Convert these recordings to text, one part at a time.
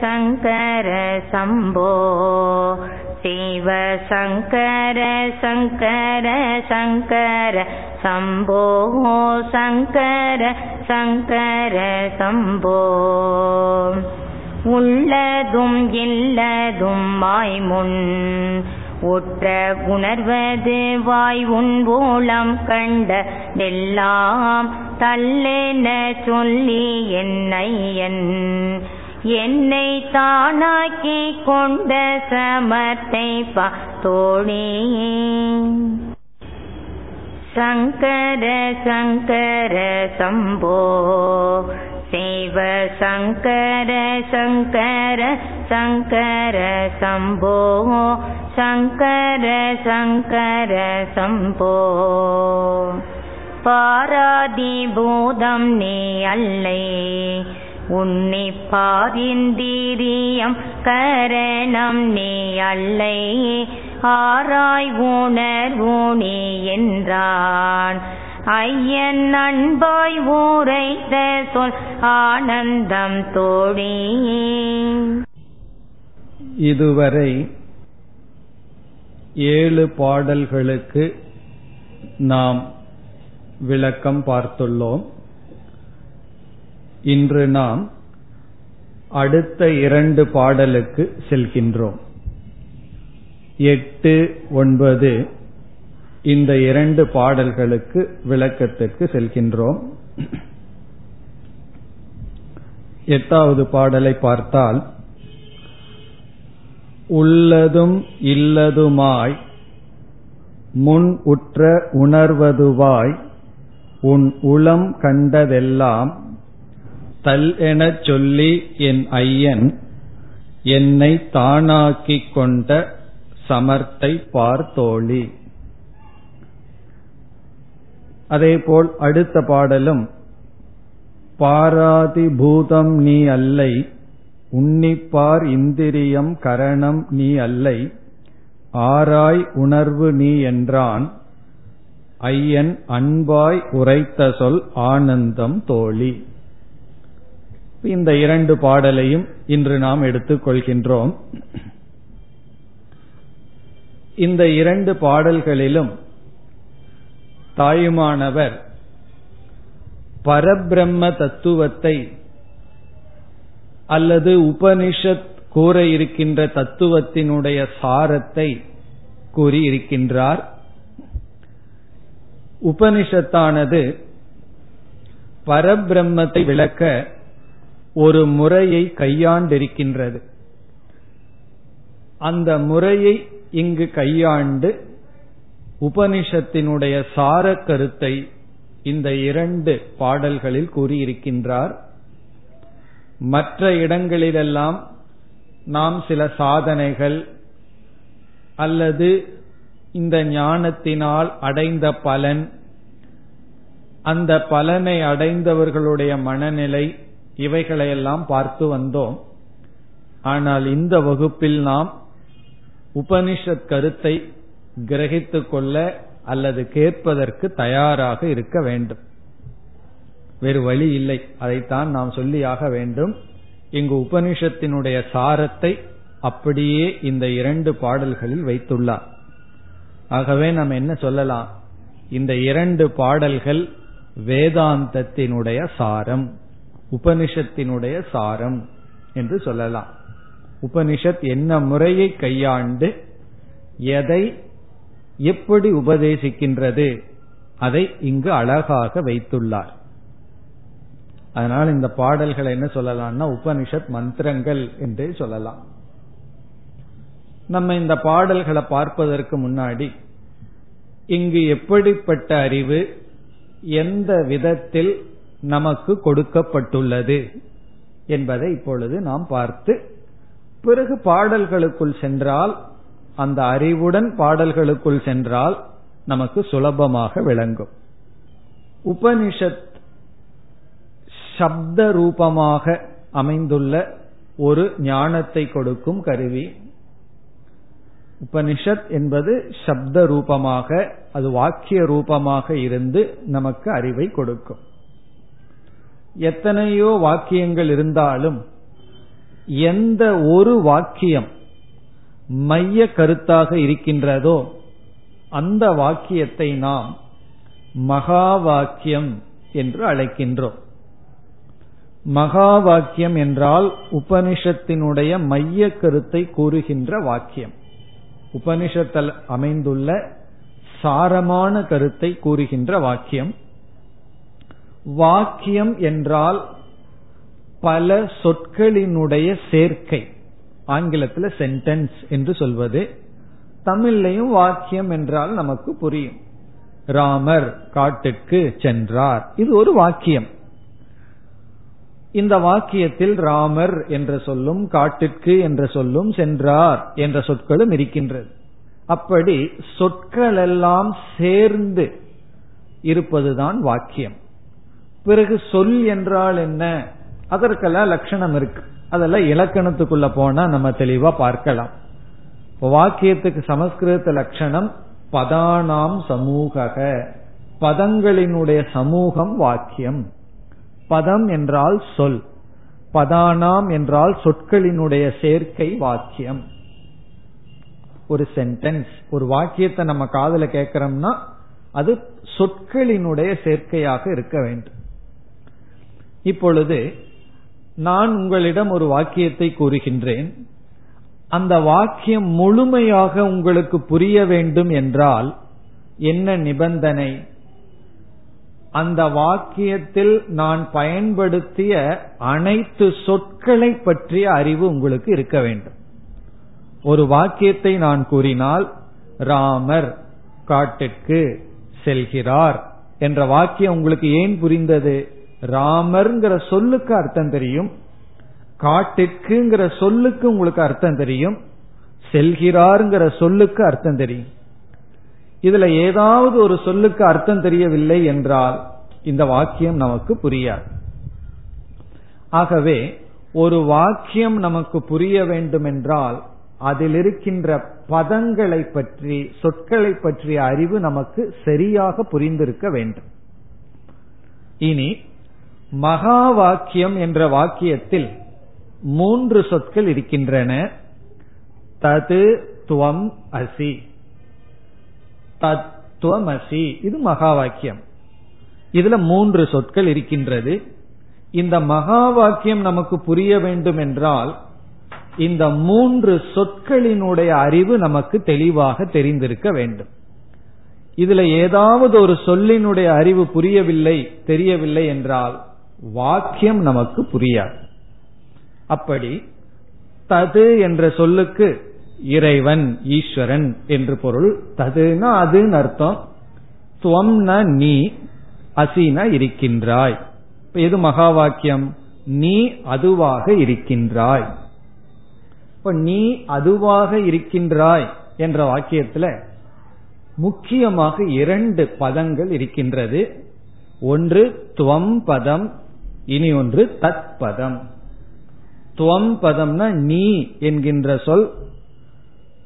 சங்கர சம்போ. சிவ சங்கர சங்கர சங்கர சம்போ. சங்கர சங்கர சம்போ. உள்ளதும் இல்லதும் வாய்முன் ஒற்ற உணர்வது வாய் உன் மூலம் கண்ட எல்லாம் தள்ளென சொல்லி என்னை என் என்னை தானாக்கி கொண்ட சமத்தை தோழி சங்கர சங்கர சம்போ சேவ சங்கர சங்கர சங்கர சம்போ சங்கர சங்கர சம்போ. பாராதி பூதம் நீ அல்லை உன்னிப்பாரிந்தீரியம் கரணம் நீ அல்லை ஆராய் உணர்வுணி என்றான். ஐயன் அன்பாய் ஊரைத்த சொல் ஆனந்தம் தோழி. இதுவரை ஏழு பாடல்களுக்கு நாம் விளக்கம் பார்த்துள்ளோம். இன்று நாம் அடுத்த இரண்டு பாடலுக்கு செல்கின்றோம். எட்டு ஒன்பது இந்த இரண்டு பாடல்களுக்கு விளக்கத்திற்கு செல்கின்றோம். எட்டாவது பாடலை பார்த்தால் உள்ளதும் இல்லதுமாய் முன் உற்ற உணர்வதுவாய் உன் உளம் கண்டதெல்லாம் தல் எனச் சொல்லி என் ஐயன் என்னை தானாக்கிக் கொண்ட சமர்த்தை பார்த்தோழி. அதேபோல் அடுத்த பாடலும் பாராதி பூதம் நீ அல்லை உன்னிப்பார் இந்திரியம் கரணம் நீ அல்லை ஆராய் உணர்வு நீ என்றான் ஐயன் அன்பாய் உரைத்த சொல் ஆனந்தம் தோழி. இந்த இரண்டு பாடலையும் இன்று நாம் எடுத்துக் கொள்கின்றோம். இந்த இரண்டு பாடல்களிலும் தாயுமானவர் பரபிரம்ம தத்துவத்தை அல்லது உபனிஷத் கூற இருக்கின்ற தத்துவத்தினுடைய சாரத்தை கூறியிருக்கின்றார். உபனிஷத்தானது பரபிரம்மத்தை விளக்க ஒரு முறையை கையாண்டிருக்கின்றது. அந்த முறையை இங்கு கையாண்டு உபனிஷத்தினுடைய சார கருத்தை இந்த இரண்டு பாடல்களில் கூறியிருக்கின்றார். மற்ற இடங்களிலெல்லாம் நாம் சில சாதனைகள் அல்லது இந்த ஞானத்தினால் அடைந்த பலன் அந்த பலனை அடைந்தவர்களுடைய மனநிலை இவைகளையெல்லாம் பார்த்து வந்தோம். ஆனால் இந்த வகுப்பில் நாம் உபனிஷத் கருத்தை கிரகித்துக் கொள்ள அல்லது கேட்பதற்கு தயாராக இருக்க வேண்டும். வேறு வழி இல்லை. அதைத்தான் நாம் சொல்லியாக வேண்டும். இங்கு உபனிஷத்தினுடைய சாரத்தை அப்படியே இந்த இரண்டு பாடல்களில் வைத்துள்ளார். ஆகவே நாம் என்ன சொல்லலாம்? இந்த இரண்டு பாடல்கள் வேதாந்தத்தினுடைய சாரம். உபனிஷத்தினுடைய சாரம் என்று சொல்லலாம். உபனிஷத் என்ன முறையை கையாண்டு எதை எப்படி உபதேசிக்கின்றது அதை இங்கு அழகாக வைத்துள்ளார். அதனால் இந்த பாடல்களை என்ன சொல்லலாம்னா உபனிஷத் மந்திரங்கள் என்று சொல்லலாம். நம்ம இந்த பாடல்களை பார்ப்பதற்கு முன்னாடி இங்கு எப்படிப்பட்ட அறிவு எந்த விதத்தில் நமக்கு கொடுக்கப்பட்டுள்ளது என்பதை இப்பொழுது நாம் பார்த்து பிறகு பாடல்களுக்குள் சென்றால் அந்த அறிவுடன் பாடல்களுக்குள் சென்றால் நமக்கு சுலபமாக விளங்கும். உபனிஷத் சப்த ரூபமாக அமைந்துள்ள ஒரு ஞானத்தை கொடுக்கும் கருவி. உபனிஷத் என்பது சப்த ரூபமாக அது வாக்கிய ரூபமாக இருந்து நமக்கு அறிவை கொடுக்கும். எத்தனையோ வாக்கியங்கள் இருந்தாலும் எந்த ஒரு வாக்கியம் மைய கருத்தாக இருக்கின்றதோ அந்த வாக்கியத்தை நாம் மகா வாக்கியம் என்று அழைக்கின்றோம். மகா வாக்கியம் என்றால் உபனிஷத்தினுடைய மைய கருத்தை கூறுகின்ற வாக்கியம். உபனிஷத்தில் அமைந்துள்ள சாரமான கருத்தை கூறுகின்ற வாக்கியம். வாக்கியம் என்றால் பல சொற்களினுடைய சேர்க்கை. ஆங்கிலத்தில் சென்டென்ஸ் என்று சொல்வது. தமிழ்லையும் வாக்கியம் என்றால் நமக்கு புரியும். ராமர் காட்டுக்கு சென்றார். இது ஒரு வாக்கியம். இந்த வாக்கியத்தில் ராமர் என்ற சொல்லும் காட்டிற்கு என்ற சொல்லும் சென்றார் என்ற சொற்களும் இருக்கின்றது. அப்படி சொற்கள் எல்லாம் சேர்ந்து இருப்பதுதான் வாக்கியம். பிறகு சொல் என்றால் என்ன? அதற்கெல்லாம் லட்சணம் இருக்கு. அதெல்லாம் இலக்கணத்துக்குள்ள போனா நம்ம தெளிவா பார்க்கலாம். வாக்கியத்துக்கு சமஸ்கிருத லட்சணம் பதானாம் சமூக பதங்களினுடைய சமூகம் வாக்கியம். பதம் என்றால் சொல். பதானாம் என்றால் சொற்களினுடைய சேர்க்கை வாக்கியம். ஒரு சென்டென்ஸ் ஒரு வாக்கியத்தை நம்ம காதல கேட்கிறோம்னா அது சொற்களினுடைய சேர்க்கையாக இருக்க வேண்டும். இப்பொழுது நான் உங்களிடம் ஒரு வாக்கியத்தை கூறுகின்றேன். அந்த வாக்கியம் முழுமையாக உங்களுக்கு புரிய வேண்டும் என்றால் என்ன நிபந்தனை? அந்த வாக்கியத்தில் நான் பயன்படுத்திய அனைத்து சொற்களை பற்றிய அறிவு உங்களுக்கு இருக்க வேண்டும். ஒரு வாக்கியத்தை நான் கூறினால் ராமர் காட்டிற்கு செல்கிறார் என்ற வாக்கியம் உங்களுக்கு ஏன் புரிந்தது? ராமர்ங்கிற சொல்லுக்கு அர்த்தம் தெரியும். காட்டிற்குங்கிற சொல்லுக்கு உங்களுக்கு அர்த்தம் தெரியும். செல்கிறார்ங்கிற சொல்லுக்கு அர்த்தம் தெரியும். இதுல ஏதாவது ஒரு சொல்லுக்கு அர்த்தம் தெரியவில்லை என்றால் இந்த வாக்கியம் நமக்கு புரியாது. ஆகவே ஒரு வாக்கியம் நமக்கு புரிய வேண்டும் என்றால் அதில் இருக்கின்ற பதங்களை பற்றி சொற்களை பற்றிய அறிவு நமக்கு சரியாக புரிந்திருக்க வேண்டும். இனி மகா வாக்கியம் என்ற வாக்கியத்தில் மூன்று சொற்கள் இருக்கின்றன. தது துவம் அசி. தத்துவமசி இது மகா வாக்கியம் இதுல மூன்று சொற்கள் இருக்கின்றது. இந்த மகா வாக்கியம் நமக்கு புரிய வேண்டும் என்றால் இந்த மூன்று சொற்களினுடைய அறிவு நமக்கு தெளிவாக தெரிந்திருக்க வேண்டும். இதுல ஏதாவது ஒரு சொல்லினுடைய அறிவு புரியவில்லை தெரியவில்லை என்றால் வாக்கியம் நமக்கு புரியாது. அப்படி தது என்ற சொல்லுக்கு இறைவன் ஈஸ்வரன் என்று பொருள். ததுனா அதுன்னு அர்த்தம். துவம்ன நீ அசினா இருக்கின்றாய். எது மகா வாக்கியம் நீ அதுவாக இருக்கின்றாய். இப்ப நீ அதுவாக இருக்கின்றாய் என்ற வாக்கியத்துல முக்கியமாக இரண்டு பதங்கள் இருக்கின்றது. ஒன்று துவம் பதம் இனி ஒன்று தத் பதம் துவம் பதம்னா நீ என்கின்ற சொல்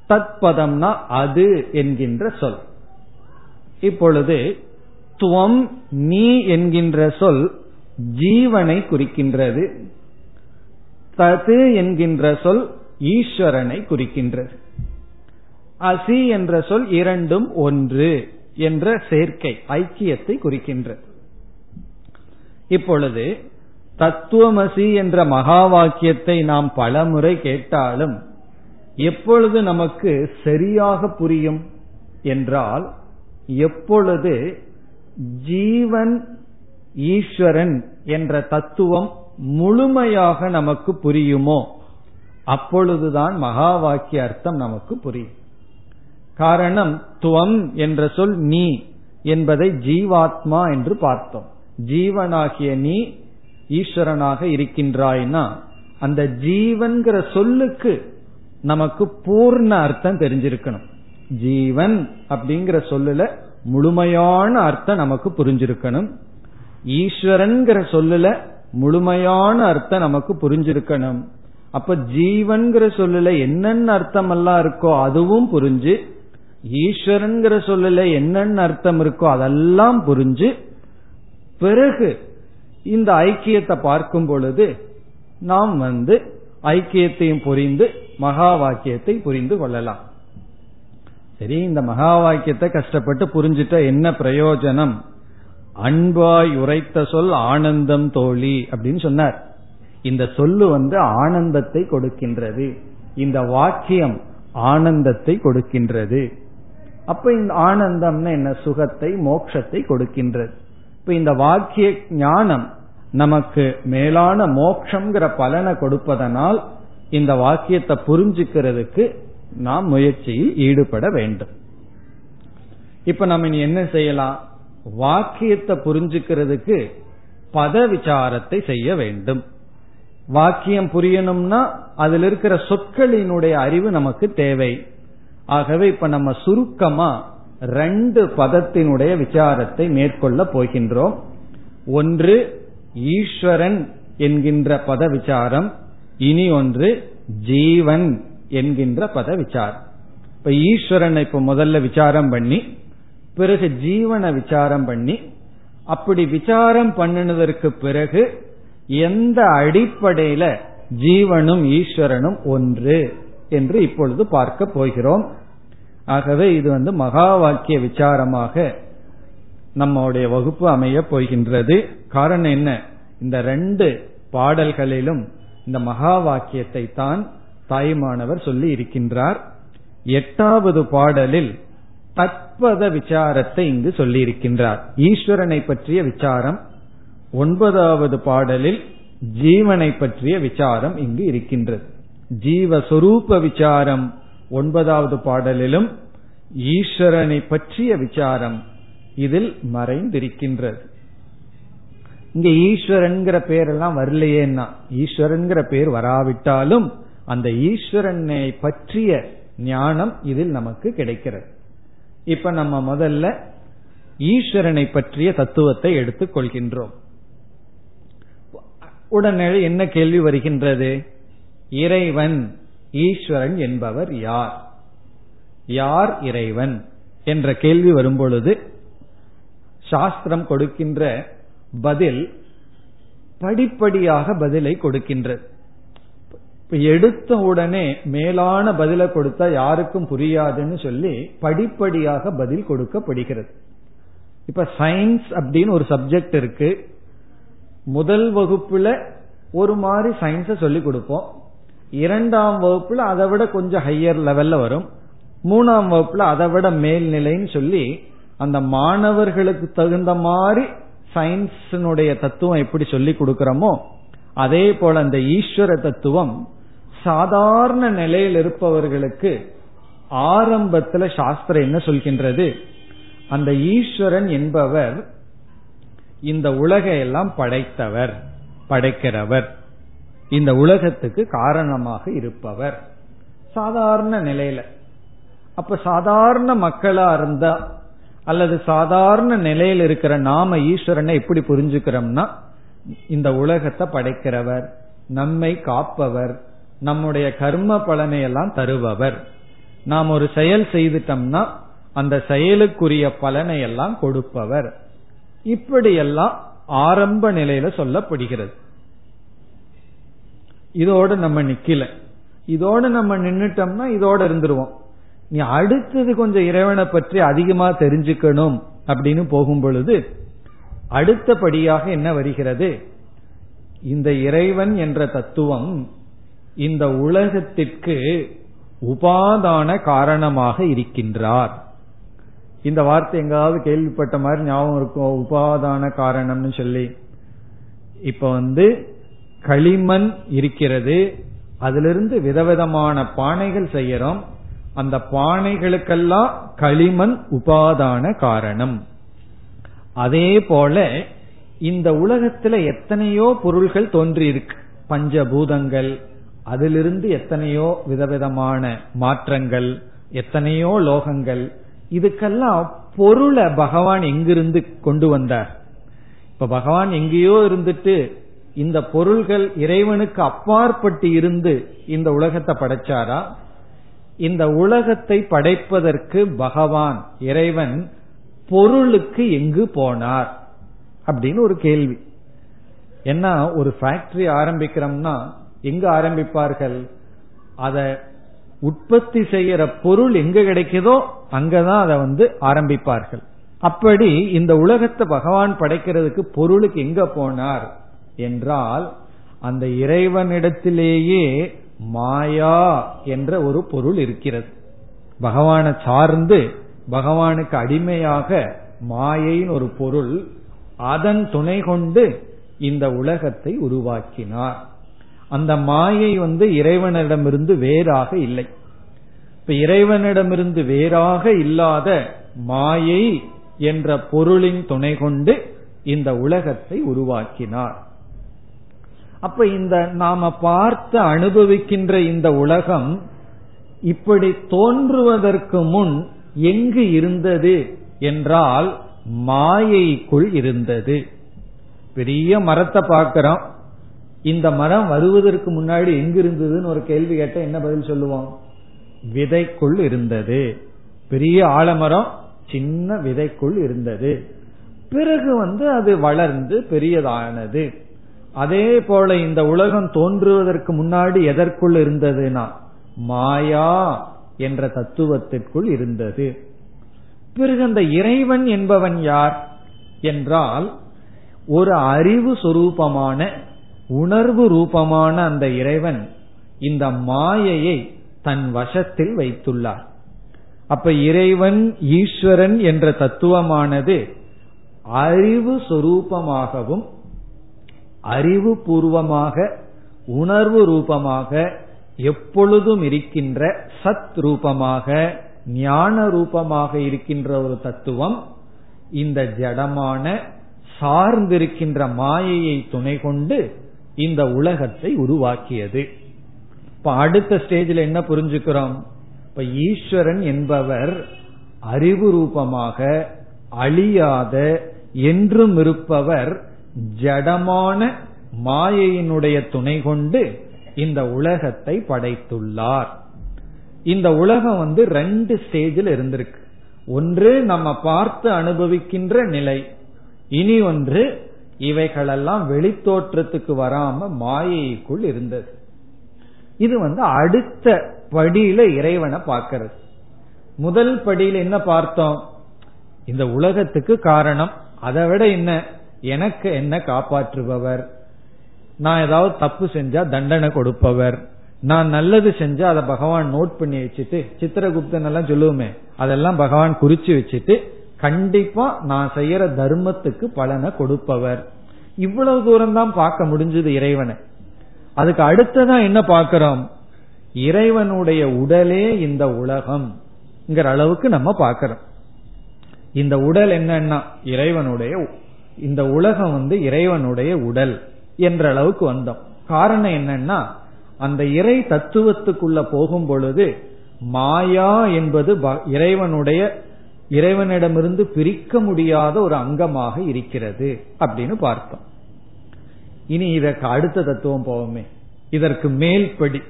தத் பதம்னா அது என்கின்ற சொல். இப்பொழுது துவம் நீ என்கின்ற சொல் ஜீவனை குறிக்கின்றது தது என்கின்ற சொல் ஈஸ்வரனை குறிக்கின்றது. அசி என்ற சொல் இரண்டும் ஒன்று என்ற சேர்க்கை ஐக்கியத்தை குறிக்கின்றது. இப்பொழுது தத்துவமசி என்ற மகா வாக்கியத்தை நாம் பலமுறை கேட்டாலும் எப்பொழுது நமக்கு சரியாக புரியும் என்றால் எப்பொழுது ஜீவன் ஈஸ்வரன் என்ற தத்துவம் முழுமையாக நமக்கு புரியுமோ அப்பொழுதுதான் மகா வாக்கிய அர்த்தம் நமக்கு புரியும். காரணம் துவம் என்ற சொல் நீ என்பதை ஜீவாத்மா என்று பார்த்தோம். ஜீவனாகிய நீ ஈஸ்வரனாக இருக்கின்றாய்னா அந்த ஜீவன்கிற சொல்லுக்கு நமக்கு பூர்ண அர்த்தம் தெரிஞ்சிருக்கணும். ஜீவன் அப்படிங்கிற சொல்லுல முழுமையான அர்த்தம் நமக்கு புரிஞ்சிருக்கணும். ஈஸ்வரன்கிற சொல்லுல முழுமையான அர்த்தம் நமக்கு புரிஞ்சிருக்கணும். அப்ப ஜீவன்கிற சொல்லுல என்னென்ன அர்த்தம் எல்லாம் இருக்கோ அதுவும் புரிஞ்சு ஈஸ்வரன்கிற சொல்லுல என்னென்ன அர்த்தம் இருக்கோ அதெல்லாம் புரிஞ்சு பிறகு இந்த ஐக்கியத்தை பார்க்கும் பொழுது நாம் வந்து ஐக்கியத்தையும் புரிந்து மகா வாக்கியத்தை புரிந்து கொள்ளலாம். சரி இந்த மகா வாக்கியத்தை கஷ்டப்பட்டு புரிஞ்சுட்ட என்ன பிரயோஜனம்? அன்பாய் உரைத்த சொல் ஆனந்தம் தோழி அப்படின்னு சொன்னார். இந்த சொல்லு வந்து ஆனந்தத்தை கொடுக்கின்றது. இந்த வாக்கியம் ஆனந்தத்தை கொடுக்கின்றது. அப்ப இந்த ஆனந்தம்னா என்ன? சுகத்தை மோட்சத்தை கொடுக்கின்றது. இப்ப இந்த வாக்கிய ஞானம் நமக்கு மேலான மோட்சங்கிற பலனை கொடுப்பதனால் இந்த வாக்கியத்தை புரிஞ்சுக்கிறதுக்கு நாம் முயற்சியில் ஈடுபட வேண்டும். இப்ப நம்ம இனி என்ன செய்யலாம்? வாக்கியத்தை புரிஞ்சுக்கிறதுக்கு பத விசாரத்தை செய்ய வேண்டும். வாக்கியம் புரியணும்னா அதில் இருக்கிற சொற்களினுடைய அறிவு நமக்கு தேவை. ஆகவே இப்ப நம்ம சுருக்கமா ரெண்டு பதத்தினுடைய விசாரத்தை மேற்கொள்ள போகின்றோம். ஒன்று ஈஸ்வரன் என்கின்ற பத விசாரம் இனி ஒன்று ஜீவன் என்கின்ற பத விசாரம் இப்ப ஈஸ்வரனை இப்ப முதல்ல விசாரம் பண்ணி பிறகு ஜீவனை விசாரம் பண்ணி அப்படி விசாரம் பண்ணினதற்கு பிறகு எந்த அடிப்படையில ஜீவனும் ஈஸ்வரனும் ஒன்று என்று இப்பொழுது பார்க்க போகிறோம். ஆகவே இது வந்து மகா வாக்கிய விசாரமாக நம்முடைய வகுப்பு அமைய போகின்றது. காரணம் என்ன? இந்த ரெண்டு பாடல்களிலும் இந்த மகா வாக்கியத்தை தான் தாய்மானவர் சொல்லி இருக்கின்றார். எட்டாவது பாடலில் தத்பத விசாரத்தை இங்கு சொல்லி இருக்கின்றார். ஈஸ்வரனை பற்றிய விசாரம் ஒன்பதாவது பாடலில் ஜீவனை பற்றிய விசாரம் இங்கு இருக்கின்றது. ஜீவஸ்வரூப விசாரம் ஒன்பதாவது பாடலிலும் ஈஸ்வரனை பற்றிய விசாரம் இதில் மறைந்திருக்கின்றது. இங்க ஈஸ்வரன்கிற பேரெல்லாம் வரலையேன்னா ஈஸ்வரன்கிற பேர் வராவிட்டாலும் அந்த ஈஸ்வரனை பற்றிய ஞானம் இதில் நமக்கு கிடைக்கிறது. இப்ப நம்ம முதல்ல ஈஸ்வரனை பற்றிய தத்துவத்தை எடுத்துக் கொள்கின்றோம். உடனே என்ன கேள்வி வருகின்றது? இறைவன் ஈஸ்வரன் என்பவர் யார்? யார் இறைவன்? என்ற கேள்வி வரும்பொழுது சாஸ்திரம் கொடுக்கின்ற பதில் படிப்படியாக பதிலை கொடுக்கின்றது. எடுத்த உடனே மேலான பதிலை கொடுத்தா யாருக்கும் புரியாதுன்னு சொல்லி படிப்படியாக பதில் கொடுக்கப்படுகிறது. இப்ப சயின்ஸ் அப்படின்னு ஒரு சப்ஜெக்ட் இருக்கு. முதல் வகுப்புல ஒரு மாதிரி சயின்ஸ சொல்லி கொடுப்போம். இரண்டாம் வகுப்புல அதை விட கொஞ்சம் ஹையர் லெவல்ல வரும். மூணாம் வகுப்புல அதை விட மேல்நிலைன்னு சொல்லி அந்த மாணவர்களுக்கு தகுந்த மாதிரி சயின்ஸினுடைய தத்துவம் எப்படி சொல்லி கொடுக்கிறோமோ அதே போல அந்த ஈஸ்வர தத்துவம் சாதாரண நிலையில் இருப்பவர்களுக்கு ஆரம்பத்துல சாஸ்திரம் என்ன சொல்கின்றது? அந்த ஈஸ்வரன் என்பவர் இந்த உலகை எல்லாம் படைத்தவர் படைக்கிறவர். இந்த உலகத்துக்கு காரணமாக இருப்பவர். சாதாரண நிலையில. அப்ப சாதாரண மக்களா இருந்தா அல்லது சாதாரண நிலையில் இருக்கிற நாம ஈஸ்வரனை எப்படி புரிஞ்சுக்கிறோம்னா இந்த உலகத்தை படைக்கிறவர் நம்மை காப்பவர் நம்முடைய கர்ம பலனை எல்லாம் தருபவர். நாம் ஒரு செயல் செய்துட்டோம்னா அந்த செயலுக்குரிய பலனை எல்லாம் கொடுப்பவர். இப்படியெல்லாம் ஆரம்ப நிலையில சொல்லப்படுகிறது. இதோடு நம்ம நிக்கல. இதோடு நம்ம நின்னுட்டோம்னா இதோட இருந்துருவோம். நீ அடுத்தது கொஞ்சம் இறைவனை பற்றி அதிகமா தெரிஞ்சுக்கணும் அப்படின்னு போகும் பொழுது அடுத்தபடியாக என்ன வருகிறது? இந்த இறைவன் என்ற தத்துவம் இந்த உலகத்திற்கு உபாதான காரணமாக இருக்கின்றார். இந்த வார்த்தை எங்காவது கேள்விப்பட்ட மாதிரி ஞாபகம் இருக்கும் உபாதான காரணம்னு சொல்லி. இப்ப வந்து களிமண் இருக்கிறது. அதிலிருந்து விதவிதமான பானைகள் செய்யறோம். அந்த பானைகளுக்கெல்லாம் களிமண் உபாதான காரணம். அதே போல இந்த உலகத்துல எத்தனையோ பொருள்கள் தோன்றி இருக்கு பஞ்சபூதங்கள் அதிலிருந்து எத்தனையோ விதவிதமான மாற்றங்கள் எத்தனையோ லோகங்கள். இதுக்கெல்லாம் பொருளை பகவான் எங்கிருந்து கொண்டு வந்தார்? இப்ப பகவான் எங்கேயோ இருந்துட்டு இந்த பொருள்கள் இறைவனுக்கு அப்பாற்பட்டு இருந்து இந்த உலகத்தை படைச்சாரா? இந்த உலகத்தை படைப்பதற்கு பகவான் இறைவன் பொருளுக்கு எங்கு போனார்? அப்படின்னு ஒரு கேள்வி. என்ன ஒரு ஃபேக்டரி ஆரம்பிக்கிறோம்னா எங்க ஆரம்பிப்பார்கள்? அத உற்பத்தி செய்யற பொருள் எங்க கிடைக்குதோ அங்கதான் அதை வந்து ஆரம்பிப்பார்கள். அப்படி இந்த உலகத்தை பகவான் படைக்கிறதுக்கு பொருளுக்கு எங்க போனார்? என்றால் அந்த இறைவனிடத்திலேயே மாயா என்ற ஒரு பொருள் இருக்கிறது. பகவானை சார்ந்து பகவானுக்கு அடிமையாக மாயையின் ஒரு பொருள் அதன் துணை கொண்டு இந்த உலகத்தை உருவாக்கினார். அந்த மாயை வந்து இறைவனிடமிருந்து வேறாக இல்லை. இப்ப இறைவனிடமிருந்து வேறாக இல்லாத மாயை என்ற பொருளின் துணை கொண்டு இந்த உலகத்தை உருவாக்கினார். அப்ப இந்த நாம பார்த்து அனுபவிக்கின்ற இந்த உலகம் இப்படி தோன்றுவதற்கு முன் எங்கு இருந்தது என்றால் மாயைக்குள் இருந்தது. பெரிய மரத்தை பார்க்கிறோம். இந்த மரம் வருவதற்கு முன்னாடி எங்கு இருந்ததுன்னு ஒரு கேள்வி கேட்ட என்ன பதில் சொல்லுவோம்? விதைக்குள் இருந்தது. பெரிய ஆலமரம் சின்ன விதைக்குள் இருந்தது. பிறகு வந்து அது வளர்ந்து பெரியதானது. அதே போல இந்த உலகம் தோன்றுவதற்கு முன்னாடி எதற்குள் இருந்ததுனா மாயா என்ற தத்துவத்திற்குள் இருந்தது. பிறகு அந்த இறைவன் என்பவன் யார் என்றால் ஒரு அறிவு சொரூபமான உணர்வு ரூபமான அந்த இறைவன் இந்த மாயையை தன் வசத்தில் வைத்துள்ளார். அப்ப இறைவன் ஈஸ்வரன் என்ற தத்துவமானது அறிவு சொரூபமாகவும் அறிவு பூர்வமாக உணர்வு ரூபமாக எப்பொழுதும் இருக்கின்ற சத் ரூபமாக ஞான ரூபமாக இருக்கின்ற ஒரு தத்துவம் இந்த ஜடமான சார்ந்திருக்கின்ற மாயையை துணை கொண்டு இந்த உலகத்தை உருவாக்கியது. இப்ப அடுத்த ஸ்டேஜில் என்ன புரிஞ்சுக்கிறோம்? இப்ப ஈஸ்வரன் என்பவர் அறிவு ரூபமாக அழியாத என்றும் இருப்பவர் ஜடமான மாயையினுடைய துணை கொண்டு இந்த உலகத்தை படைத்துள்ளார். இந்த உலகம் வந்து ரெண்டு ஸ்டேஜில் இருந்திருக்கு. ஒன்று நம்ம பார்த்து அனுபவிக்கின்ற நிலை. இனி ஒன்று இவைகளெல்லாம் வெளித்தோற்றத்துக்கு வராம மாயைக்குள் இருந்தது. இது வந்து அடுத்த படியில இறைவனை பார்க்கறது. முதல் படியில என்ன பார்த்தோம்? இந்த உலகத்துக்கு காரணம். அதை விட என்ன? எனக்கு என்ன காப்பாற்றுபவர்? நான் ஏதாவது தப்பு செஞ்சா தண்டனை கொடுப்பவர். நான் நல்லது செஞ்சா அதை பகவான் நோட் பண்ணி வச்சுட்டு சித்திரகுப்தன் எல்லாம் சொல்லுவோமே அதெல்லாம் பகவான் குறிச்சு வச்சுட்டு கண்டிப்பா நான் செய்யற தர்மத்துக்கு பலனை கொடுப்பவர். இவ்வளவு தூரம் தான் பார்க்க முடிஞ்சது இறைவனை. அதுக்கு அடுத்ததான் என்ன பார்க்கிறோம்? இறைவனுடைய உடலே இந்த உலகம் அளவுக்கு நம்ம பார்க்கிறோம். இந்த உடல் என்னன்னா இறைவனுடைய இந்த உலகம் வந்து இறைவனுடைய உடல் என்ற அளவுக்கு வந்தோம். காரணம் என்னன்னா அந்த இறை தத்துவத்துக்குள்ள போகும் பொழுது மாயா என்பது இறைவனுடைய இறைவனிடமிருந்து பிரிக்க முடியாத ஒரு அங்கமாக இருக்கிறது அப்படின்னு பார்த்தோம். இனி இதற்கு அடுத்த தத்துவம் போவோமே. இதற்கு மேல்படி.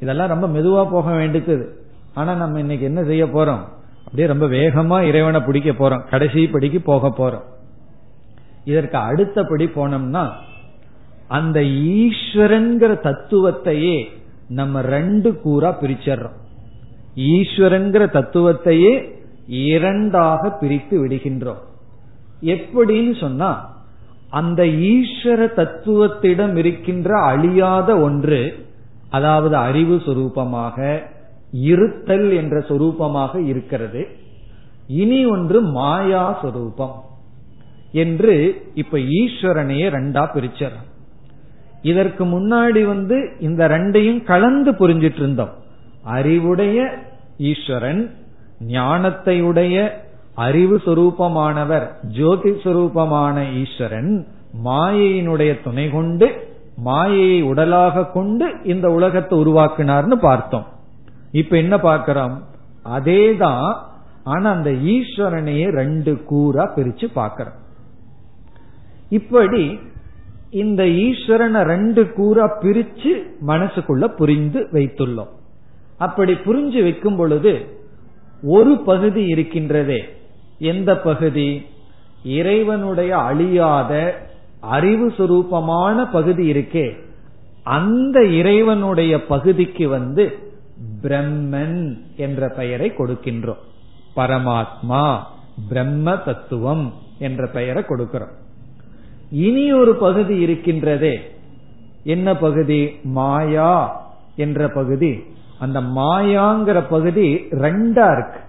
இதெல்லாம் ரொம்ப மெதுவா போக வேண்டியது. ஆனா நம்ம இன்னைக்கு என்ன செய்ய போறோம்? அப்படியே ரொம்ப வேகமா இறைவனை பிடிக்க போறோம். கடைசி படிக்கு போக போறோம். இதற்கு அடுத்தபடி போனோம்னா அந்த ஈஸ்வரன்கிற தத்துவத்தையே நம்ம ரெண்டு கூறா பிரிச்சர்றோம். ஈஸ்வரன்கிற தத்துவத்தையே இரண்டாக பிரித்து விடுகின்றோம். எப்படின்னு சொன்னா அந்த ஈஸ்வர தத்துவத்திடம் இருக்கின்ற அழியாத ஒன்று அதாவது அறிவு சொரூபமாக இருத்தல் என்ற சொரூபமாக இருக்கிறது. இனி ஒன்று மாயா சொரூபம். என்று இப்ப ஈஸ்வரனையே ரெண்டா பிரிச்சர் இதற்கு முன்னாடி வந்து இந்த ரெண்டையும் கலந்து புரிஞ்சிட்டு இருந்தோம் அறிவுடைய ஈஸ்வரன் ஞானத்தை உடைய அறிவு சுரூபமானவர் ஜோதி சுரூபமான ஈஸ்வரன் மாயையினுடைய துணை கொண்டு மாயையை உடலாக கொண்டு இந்த உலகத்தை உருவாக்கினார்னு பார்த்தோம். இப்ப என்ன பார்க்கிறோம்? அதேதான் ஆனா அந்த ஈஸ்வரனையே ரெண்டு கூறா பிரிச்சு பார்க்கிறோம். இப்படி இந்த ஈஸ்வரனை ரெண்டு கூறா பிரிச்சு மனசுக்குள்ள புரிந்து வைத்துள்ளோம். அப்படி புரிஞ்சு வைக்கும் பொழுது ஒரு பகுதி இருக்கின்றதே. எந்த பகுதி? இறைவனுடைய அழியாத அறிவு சுரூபமான பகுதி இருக்கே. அந்த இறைவனுடைய பகுதிக்கு வந்து பிரம்மன் என்ற பெயரை கொடுக்கின்றோம். பரமாத்மா பிரம்ம தத்துவம் என்ற பெயரை கொடுக்கிறோம். இனி ஒரு பகுதி இருக்கின்றதே. என்ன பகுதி? மாயா என்ற பகுதி. அந்த மாயாங்கிற பகுதி ரெண்டா இருக்கு.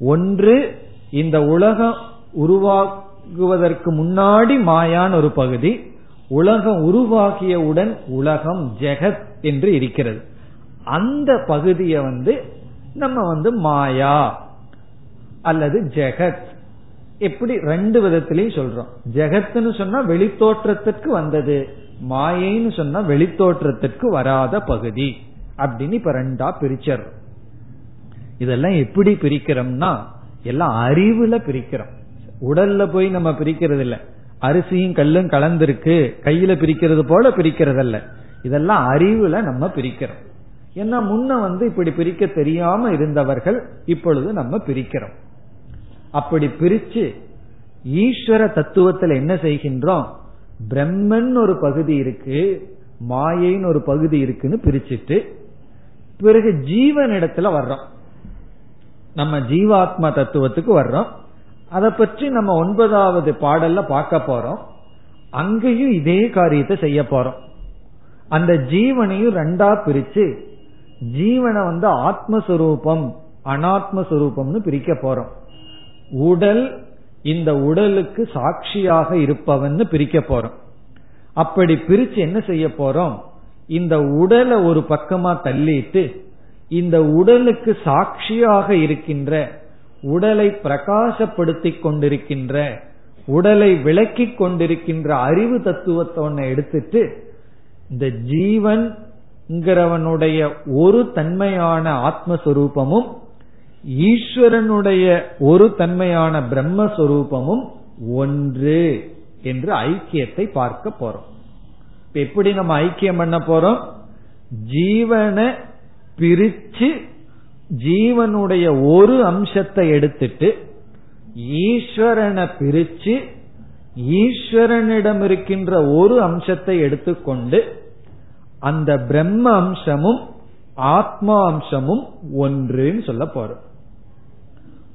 ஒன்று இந்த உலகம் உருவாகுவதற்கு முன்னாடி மாயான் ஒரு பகுதி. உலகம் உருவாகியவுடன் உலகம் ஜெகத் என்று இருக்கிறது. அந்த பகுதியை வந்து நம்ம வந்து மாயா அல்லது ஜெகத். எப்படி ரெண்டு விதத்திலையும் சொல்றோம். ஜெகத்துன்னு சொன்னா வெளித்தோற்றத்திற்கு வந்தது. மாயைன்னு சொன்னா வெளித்தோற்றத்திற்கு வராத பகுதி. அப்படின்னு இப்ப ரெண்டா பிரிச்சர் இதெல்லாம் எப்படி பிரிக்கிறோம்னா எல்லாம் அறிவுல பிரிக்கிறோம். உடல்ல போய் நம்ம பிரிக்கிறது இல்ல அரிசியும் கல்லும் கலந்திருக்கு. கையில பிரிக்கிறது போல பிரிக்கிறதல்ல. இதெல்லாம் அறிவுல நம்ம பிரிக்கிறோம். ஏன்னா முன்ன வந்து இப்படி பிரிக்க தெரியாம இருந்தவர்கள் இப்பொழுது நம்ம பிரிக்கிறோம். அப்படி பிரிச்சு ஈஸ்வர தத்துவத்தில் என்ன செய்கின்றோம்? பிரம்மன் ஒரு பகுதி இருக்கு மாயைன்னு ஒரு பகுதி இருக்குன்னு பிரிச்சுட்டு பிறகு ஜீவன் இடத்துல வர்றோம். நம்ம ஜீவாத்மா தத்துவத்துக்கு வர்றோம். அதை பற்றி நம்ம ஒன்பதாவது பாடல்ல பார்க்க போறோம். அங்கேயும் இதே காரியத்தை செய்ய போறோம். அந்த ஜீவனையும் ரெண்டா பிரிச்சு ஜீவனை வந்து ஆத்மஸ்வரூபம் அனாத்மஸ்வரூபம்னு பிரிக்க போறோம். உடல் இந்த உடலுக்கு சாட்சியாக இருப்பவன்னு பிரிக்க போறோம். அப்படி பிரிச்சு என்ன செய்ய போறோம்? இந்த உடலை ஒரு பக்கமா தள்ளிட்டு இந்த உடலுக்கு சாட்சியாக இருக்கின்ற உடலை பிரகாசப்படுத்திக் கொண்டிருக்கின்ற உடலை விளக்கிக் கொண்டிருக்கின்ற அறிவு தத்துவத்தை எடுத்துட்டு இந்த ஜீவன்கிறவனுடைய ஒரு தன்மையான ஆத்மஸ்வரூபமும் ஈஸ்வரனுடைய ஒரு தன்மையான பிரம்மஸ்வரூபமும் ஒன்று என்று ஐக்கியத்தை பார்க்க போறோம். எப்படி நம்ம ஐக்கியம் பண்ண போறோம்? ஜீவனை பிரிச்சு ஜீவனுடைய ஒரு அம்சத்தை எடுத்துட்டு ஈஸ்வரனை பிரிச்சு ஈஸ்வரனிடம் இருக்கின்ற ஒரு அம்சத்தை எடுத்துக்கொண்டு அந்த பிரம்ம அம்சமும் ஆத்மா அம்சமும் ஒன்றுன்னு சொல்ல போறோம்.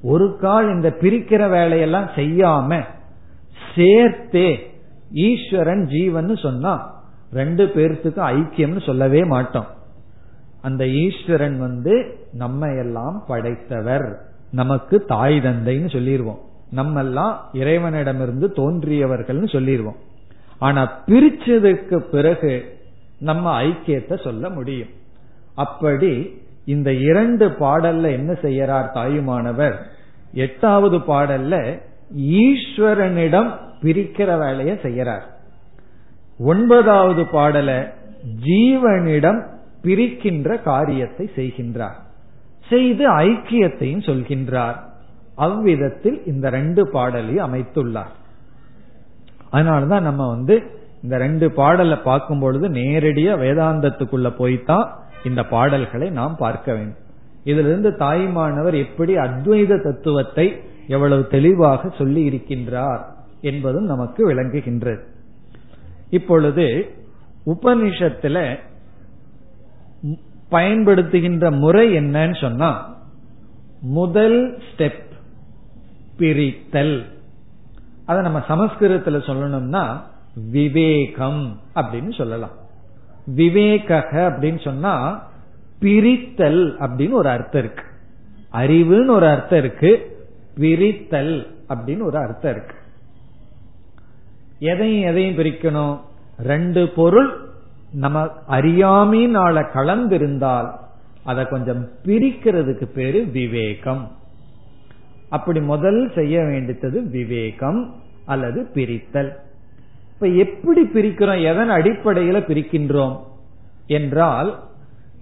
ஒரு கால் இந்த பிரிக்கிற வேலையெல்லாம் செய்யாம சேர்த்தே ஈஸ்வரன் ஜீவன் சொன்னா ரெண்டு பேர்த்துக்கும் ஐக்கியம்னு சொல்லவே மாட்டோம். அந்த ஈஸ்வரன் வந்து நம்ம எல்லாம் படைத்தவர். நமக்கு தாய் தந்தைன்னு சொல்லிடுவோம் நம்ம எல்லாம் இறைவனிடமிருந்து தோன்றியவர்கள்னு சொல்லிடுவோம் ஆனா பிரிச்சதுக்கு பிறகு நம்ம ஐக்கியத்தை சொல்ல முடியும். அப்படி இந்த இரண்டு பாடல்ல என்ன செய்யறார் தாயுமானவர்? எட்டாவது பாடல்ல ஈஸ்வரனிடம் பிரிக்கிற வேலையை செய்யறார். ஒன்பதாவது பாடல ஜீவனிடம் பிரிக்கின்ற காரியத்தை செய்கின்றார். செய்து ஐக்கியத்தையும் சொல்கின்றார். அவ்விதத்தில் இந்த ரெண்டு பாடலையும் அமைத்துள்ளார். அதனாலதான் நம்ம வந்து இந்த ரெண்டு பாடலை பார்க்கும் பொழுது நேரடியா வேதாந்தத்துக்குள்ள போய்தான் இந்த பாடல்களை நாம் பார்க்க வேண்டும். இதிலிருந்து தாய்மானவர் எப்படி அத்வைத தத்துவத்தை எவ்வளவு தெளிவாக சொல்லி இருக்கின்றார் என்பதும் நமக்கு விளங்குகின்றது. இப்பொழுது உபனிஷத்துல பயன்படுத்துகின்ற முறை என்னன்னு சொன்னா முதல் ஸ்டெப் பிரித்தல். அதை நம்ம சமஸ்கிருதத்துல சொல்லணும்னா விவேகம் அப்படின்னு சொல்லலாம். விவேக அப்படின்னு சொன்னா பிரித்தல் அப்படின்னு ஒரு அர்த்தம் இருக்கு. அறிவுன்னு ஒரு அர்த்தம் இருக்கு பிரித்தல் அப்படின்னு ஒரு அர்த்தம் இருக்கு. எதையும் எதையும் பிரிக்கணும். ரெண்டு பொருள் நம்ம அறியாமையினால கலந்திருந்தால் அதை கொஞ்சம் பிரிக்கிறதுக்கு பேரு விவேகம். அப்படி முதல் செய்ய வேண்டியது விவேகம் அல்லது பிரித்தல். இப்ப எப்படி பிரிக்கிறோம்? எதன் அடிப்படையில பிரிக்கின்றோம்? என்றால்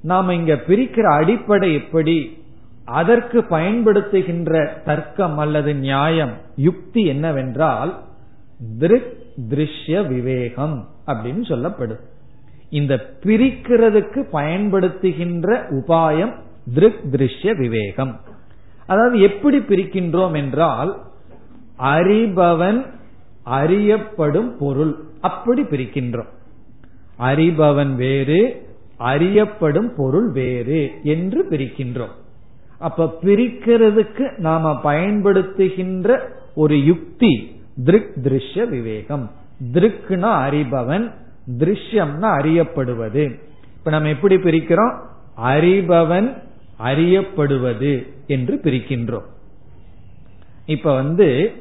நாம் இங்க பிரிக்கிற அடிப்படை எப்படி? அதற்கு பயன்படுத்துகின்ற தர்க்கம் அல்லது நியாயம் யுக்தி என்னவென்றால் திருக் திருஷ்ய விவேகம் அப்படின்னு சொல்லப்படும். இந்த பிரிக்கிறதுக்கு பயன்படுத்துகின்ற உபாயம் திருக் திருஷ்ய விவேகம். அதாவது எப்படி பிரிக்கின்றோம் என்றால் அறிபவன் அறியப்படும் பொருள். அப்படி பிரிக்கின்றோம். அறிபவன் வேறு அறியப்படும் பொருள் வேறு என்று பிரிக்கின்றோம். அப்ப பிரிக்கிறதுக்கு நாம பயன்படுத்துகின்ற ஒரு யுக்தி திருக் திருஷ்ய விவேகம். திருக்குனா அறிபவன் திருஷ்யம்னா அறியப்படுவது. இப்ப நம்ம எப்படி பிரிக்கிறோம்? அறிபவன் அறியப்படுவது என்று பிரிக்கின்றோம். இப்ப வந்து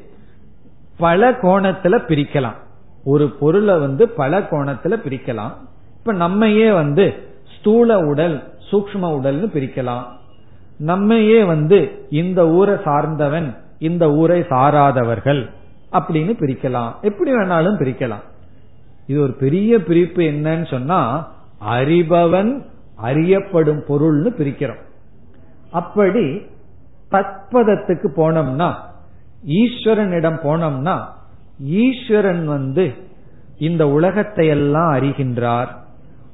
பல கோணத்துல பிரிக்கலாம். ஒரு பொருளை வந்து பல கோணத்துல பிரிக்கலாம். இப்ப நம்மையே வந்து ஸ்தூல உடல் சூக்ம உடல்னு பிரிக்கலாம். நம்மையே வந்து இந்த ஊரை சார்ந்தவன் இந்த ஊரை சாராதவர்கள் அப்படின்னு பிரிக்கலாம். எப்படி வேணாலும் பிரிக்கலாம். இது ஒரு பெரிய பிரிப்பு என்னன்னு சொன்னா அறிபவன் அறியப்படும் பொருள்னு பிரிக்கிறோம். அப்படி தத்பதத்துக்கு போனோம்னா ஈஸ்வரனிடம் போனோம்னா ஈஸ்வரன் வந்து இந்த உலகத்தை எல்லாம் அறிகின்றார்.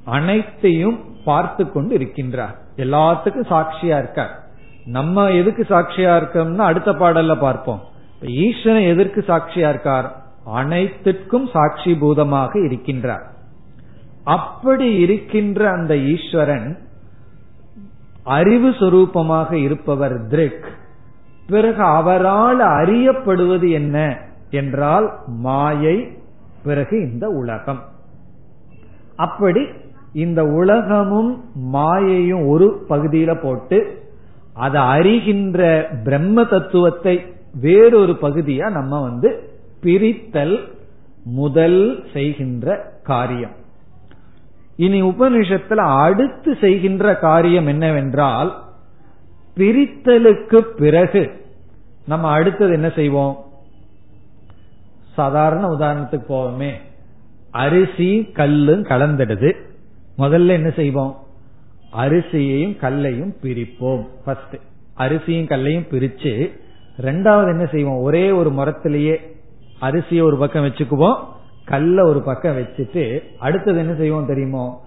அனைத்தையும் பார்த்து கொண்டு இருக்கின்றார். எல்லாத்துக்கும் சாட்சியா இருக்கார். நம்ம எதுக்கு சாட்சியா இருக்கோம்னா அடுத்த பாடல்ல பார்ப்போம். ஈஸ்வரன் எதற்கு சாட்சியா இருக்கார்? அனைத்திற்கும் சாட்சி பூதமாக இருக்கின்றார். அப்படி இருக்கின்ற அந்த ஈஸ்வரன் அறிவு சுரூபமாக இருப்பவர் திருக். பிறகு அவரால் அறியப்படுவது என்ன என்றால் மாயை பிறகு இந்த உலகம். அப்படி இந்த உலகமும் மாயையும் ஒரு பகுதியில போட்டு அதை அறிகின்ற பிரம்ம தத்துவத்தை வேறொரு பகுதியா நம்ம வந்து பிரித்தல் முதல் செய்கின்ற காரியம். இனி உபனிஷத்துல அடுத்து செய்கின்ற காரியம் என்னவென்றால் பிரித்தலுக்கு பிறகு நம்ம அடுத்தது என்ன செய்வோம்? சாதாரண உதாரணத்துக்கு போவோமே. அரிசி கல்லும் கலந்துடுது. முதல்ல என்ன செய்வோம்? அரிசியையும் கல்லையும் பிரிப்போம். ஃபர்ஸ்ட் அரிசியும் கல்லையும் பிரிச்சு ரெண்டாவது என்ன செய்வோம்? ஒரே ஒரு மரத்திலேயே அரிசியை ஒரு பக்கம் வச்சுக்குவோம். கல்ல ஒரு பக்கம் வச்சுட்டு அடுத்தது என்ன செய்வோம் தெரியுமோ?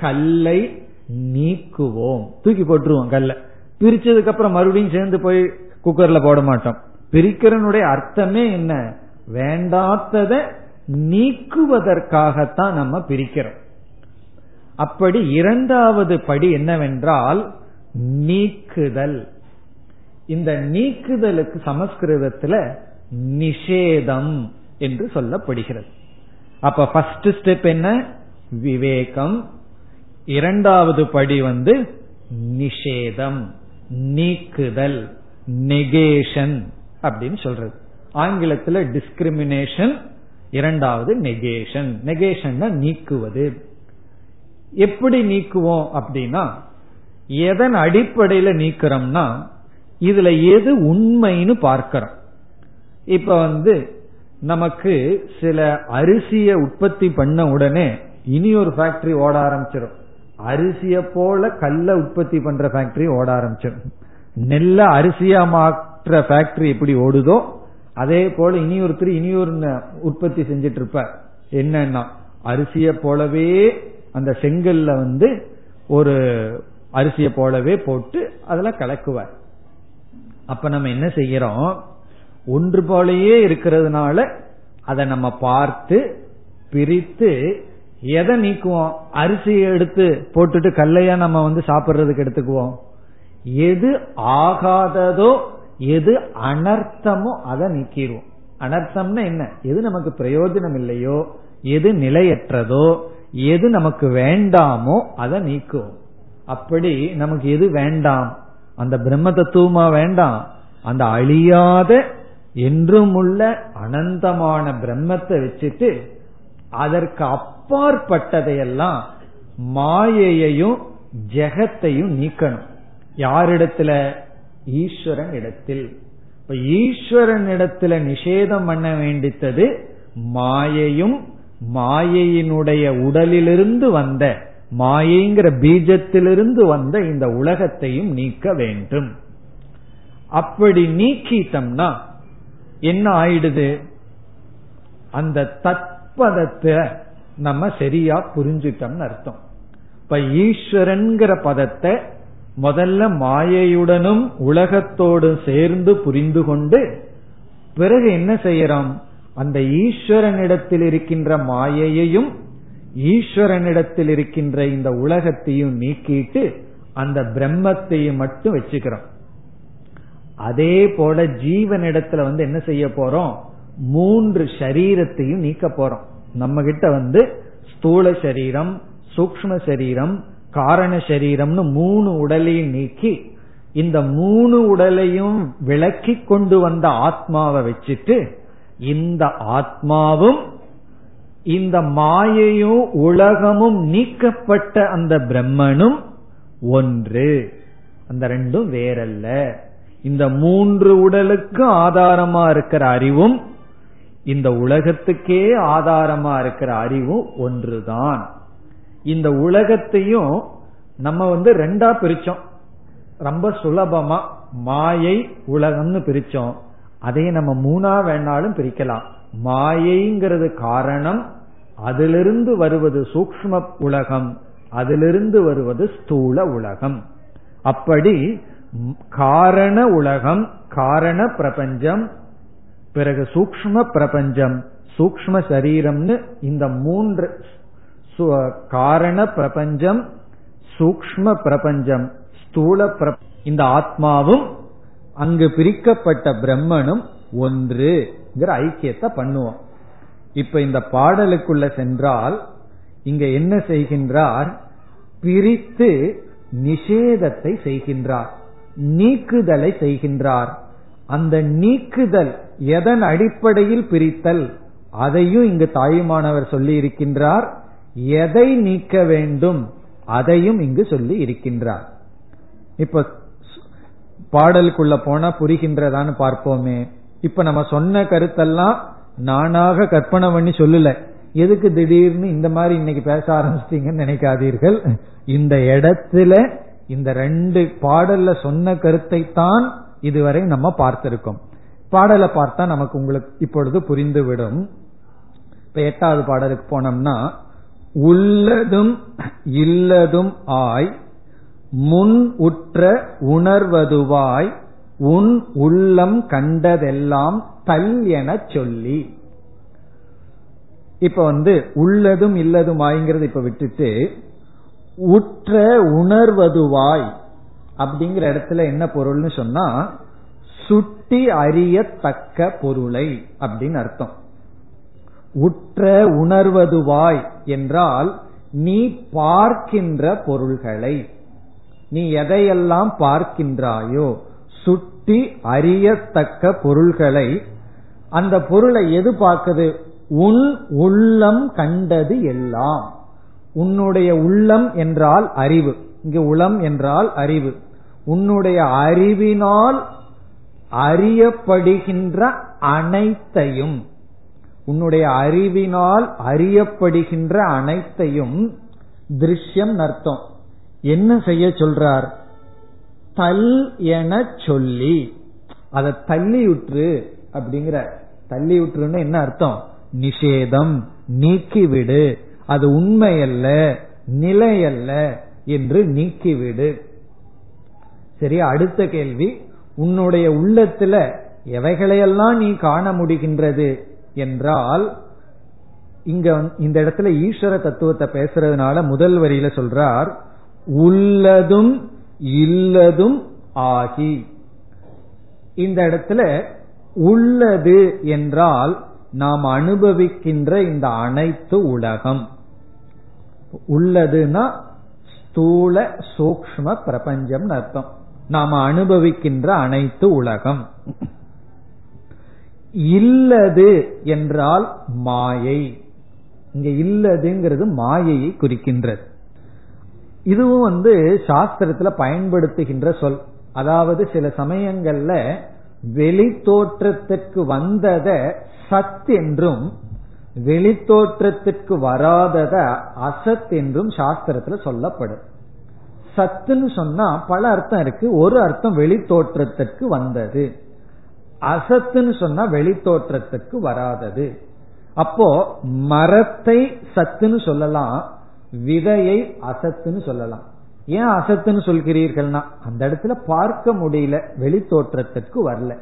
கல்லை நீக்குவோம். தூக்கி போட்டுருவோம் கல்லை. பிரிச்சதுக்கு அப்புறம் மறுபடியும் சேர்ந்து போய் குக்கர்ல போட மாட்டோம். பிரிக்கிறனுடைய அர்த்தமே என்ன? வேண்டாத்ததை நீக்குவதற்காகத்தான் நம்ம பிரிக்கிறோம். அப்படி இரண்டாவது படி என்னவென்றால் நீக்குதல். இந்த நீக்குதலுக்கு சமஸ்கிருதத்துல நிஷேதம் என்று சொல்லப்படுகிறது. அப்ப ஃபர்ஸ்ட் ஸ்டெப் என்ன? விவேகம். இரண்டாவது படி வந்து நிஷேதம். நீக்குதல் நெகேஷன் அப்படின்னு சொல்றது. ஆங்கிலத்தில் டிஸ்கிரிமினேஷன் இரண்டாவது நெகேஷன் நெகேஷன் நீக்குவது. எப்படி நீக்குவோம் அப்படின்னா எதன் அடிப்படையில நீக்கிறோம்னா இதுல எது உண்மைன்னு பார்க்கிறோம். இப்ப வந்து நமக்கு சில அரிசியை உற்பத்தி பண்ண உடனே இனி ஒரு ஃபேக்டரி ஓட ஆரம்பிச்சிடும் அரிசிய போல கல்ல உற்பத்தி பண்ற ஃபேக்டரி ஓட ஆரம்பிச்சிடும் நெல்ல அரிசியா மாற்ற ஃபேக்டரி எப்படி ஓடுதோ அதே போல இனி ஒருத்தர் இனி ஒரு உற்பத்தி செஞ்சிட்டு இருப்பார். என்னன்னா அரிசிய போலவே அந்த செங்கல்ல வந்து ஒரு அரிசிய போலவே போட்டு அதுல கலக்குவார். அப்ப நம்ம என்ன செய்யறோம்? ஒன்று போலயே இருக்கிறதுனால அதை நம்ம பார்த்து பிரித்து எதை நீக்குவோம்? அரிசியை எடுத்து போட்டுட்டு கல்லையா நம்ம வந்து சாப்பிடுறதுக்கு எடுத்துக்குவோம். எது ஆகாததோ எது அனர்த்தமோ அதை நீக்கிடுவோம். அனர்த்தம்னா என்ன? எது நமக்கு பிரயோஜனம் இல்லையோ எது நிலையற்றதோ எது நமக்கு வேண்டாமோ அதை நீக்குவோம். அப்படி நமக்கு எது வேண்டாம்? அந்த பிரம்ம தத்துவமா வேண்டாம். அந்த அழியாத என்றும் உள்ள அனந்தமான பிரம்மத்தை வச்சுட்டு அதற்கு அப்பாற்பட்டதையெல்லாம் மாயையையும் ஜெகத்தையும் நீக்கணும். யாரிடத்துல? ஈஸ்வரன் இடத்தில் இப்ப ஈஸ்வரன் இடத்துல நிஷேதம் பண்ண வேண்டித்தது மாயையும் மாயையினுடைய உடலிலிருந்து வந்த மாயைங்கிற பீஜத்திலிருந்து வந்த இந்த உலகத்தையும் நீக்க வேண்டும். அப்படி நீக்கிட்டம்னா என்ன ஆயிடுது? அந்த தத்பதத்தை நம்ம சரியா புரிஞ்சுட்டோம்னு அர்த்தம். இப்ப ஈஸ்வரன்கிற பதத்தை முதல்ல மாயையுடனும் உலகத்தோடு சேர்ந்து புரிந்து கொண்டு பிறகு என்ன செய்யறோம்? அந்த ஈஸ்வரனிடத்தில் இருக்கின்ற மாயையையும் ஈஸ்வரனிடத்தில் இருக்கின்ற இந்த உலகத்தையும் நீக்கிட்டு அந்த பிரம்மத்தையும் மட்டும் வச்சுக்கிறோம். அதே போல ஜீவனிடத்துல வந்து என்ன செய்ய போறோம்? மூன்று சரீரத்தையும் நீக்க போறோம். நம்ம கிட்ட வந்து ஸ்தூல சரீரம் சூக்ம சரீரம் காரண சரீரம்னு மூணு உடலையும் நீக்கி இந்த மூணு உடலையும் விளக்கி கொண்டு வந்த ஆத்மாவை வச்சுட்டு இந்த ஆத்மாவும் இந்த மாயையும் உலகமும் நீக்கப்பட்ட அந்த பிரம்மனும் ஒன்று. அந்த ரெண்டும் வேறல்ல. இந்த மூன்று உடலுக்கு ஆதாரமா இருக்கிற அறிவும் இந்த உலகத்துக்கே ஆதாரமா இருக்கிற அறிவும் ஒன்றுதான். இந்த உலகத்தையும் நம்ம வந்து ரெண்டா பிரிச்சோம். ரொம்ப சுலபமா மாயை உலகம்னு பிரிச்சோம். அதையே நம்ம மூணா வேணாலும் பிரிக்கலாம். மாயைங்கிறது காரணம் அதிலிருந்து வருவது சூக்ம உலகம் அதிலிருந்து வருவது ஸ்தூல உலகம். அப்படி காரண உலகம் காரண பிரபஞ்சம் பிறகு சூக்ம பிரபஞ்சம் சூக்ம சரீரம்னு இந்த மூன்று காரண பிரபஞ்சம் சூக்ம பிரபஞ்சம் ஸ்தூல இந்த ஆத்மாவும் அங்கு பிரிக்கப்பட்ட பிரம்மனும் ஒன்றுங்கிற ஐக்கியத்தை பண்ணுவோம். இப்ப இந்த பாடலுக்குள்ள சென்றால் இங்க என்ன செய்கின்றார்? பிரித்து நிஷேதத்தை செய்கின்றார் நீக்குதலை செய்கின்றார். அந்த நீக்குதல் எதன் அடிப்படையில் பிரித்தல்? அதையும் இங்கு தாயுமானவர் சொல்லி இருக்கின்றார் எதை நீக்க வேண்டும்? அதையும் இங்கு சொல்லி இருக்கின்றார் இப்ப பாடலுக்குள்ள போனா புரிகின்றதான்னு பார்ப்போமே. இப்ப நம்ம சொன்ன கருத்தெல்லாம் நானாக கற்பனை பண்ணி சொல்லல. எதுக்கு திடீர்னு இந்த மாதிரி இன்னைக்கு பேச ஆரம்பிச்சிட்டீங்கன்னு நினைக்காதீர்கள். இந்த இடத்துல இந்த ரெண்டு பாடல்ல சொன்ன கருத்தை தான் இதுவரை நம்ம பார்த்திருக்கோம். பாடலை பார்த்தா நமக்கு உங்களுக்கு இப்பொழுது புரிந்துவிடும். இப்ப எட்டாவது பாடலுக்கு போனோம்னா உள்ளதும் இல்லதும் ஆய் முன் உற்ற உணர்வதுவாய் உன் உள்ளம் கண்டதெல்லாம் தல் என சொல்லி. இப்ப வந்து உள்ளதும் இல்லதும் ஆய்ங்கிறது இப்ப விட்டுட்டு உற்ற உணர்வதுவாய் அப்படிங்கிற இடத்துல என்ன பொருள்னு சொன்னா சுட்டி அறியத்தக்க பொருளை அப்படின்னு அர்த்தம். உற்ற உணர்வதுவாய் என்றால் நீ பார்க்கின்ற பொருள்களை நீ எதையெல்லாம் பார்க்கின்றாயோ சுட்டி அறியத்தக்க பொருள்களை அந்த பொருளை எது பார்க்குது? உன் உள்ளம் கண்டது எல்லாம். உன்னுடைய உள்ளம் என்றால் அறிவு. இங்கு உளம் என்றால் அறிவு. உன்னுடைய அறிவினால் அறியப்படுகின்ற அனைத்தையும் உன்னுடைய அறிவினால் அறியப்படுகின்ற அனைத்தையும் திருஷ்யம் அர்த்தம் என்ன செய்ய சொல்றார்? தல் என சொல்லி. அதை தள்ளியுற்று அப்படிங்கிற தள்ளியுற்றுன்னு என்ன அர்த்தம்? நிஷேதம் நீக்கிவிடு. அது உண்மையல்ல நிலையல்ல என்று நீக்கிவிடு. சரி அடுத்த கேள்வி. உன்னுடைய உள்ளத்துல எவைகளையெல்லாம் நீ காண முடிகின்றது என்றால் இங்க இந்த இடத்துல ஈஸ்வர தத்துவத்தை பேசுறதுனால முதல் வரியில சொல்றார் உள்ளதும் இல்லதும் ஆகி. இந்த இடத்துல உள்ளது என்றால் நாம் அனுபவிக்கின்ற இந்த அனைத்து உலகம். உள்ளதுன்னா ஸ்தூல சூக்ம பிரபஞ்சம் அர்த்தம். நாம அனுபவிக்கின்ற அனைத்து உலகம். இல்லது என்றால் மாயை. இங்க இல்லதுங்கிறது மாயையை குறிக்கின்றது. இதுவும் வந்து சாஸ்திரத்துல பயன்படுத்துகின்ற சொல். அதாவது சில சமயங்கள்ல வெளி தோற்றத்திற்கு வந்தத சத் என்றும் வெளி தோற்றத்திற்கு வராதத அசத் என்றும் சாஸ்திரத்துல சொல்லப்படும். சத்துன்னு சொன்னா பல அர்த்தம் இருக்கு. ஒரு அர்த்தம் வெளி தோற்றத்திற்கு வந்தது. அசத்துன்னு சொன்னா வெளி தோற்றத்துக்கு வராதது. அப்போ மரத்தை சத்துன்னு சொல்லலாம் விதையை அசத்துன்னு சொல்லலாம். ஏன் அசத்துன்னு சொல்கிறீர்கள்னா அந்த இடத்துல பார்க்க முடியல வெளி தோற்றத்திற்கு வரல.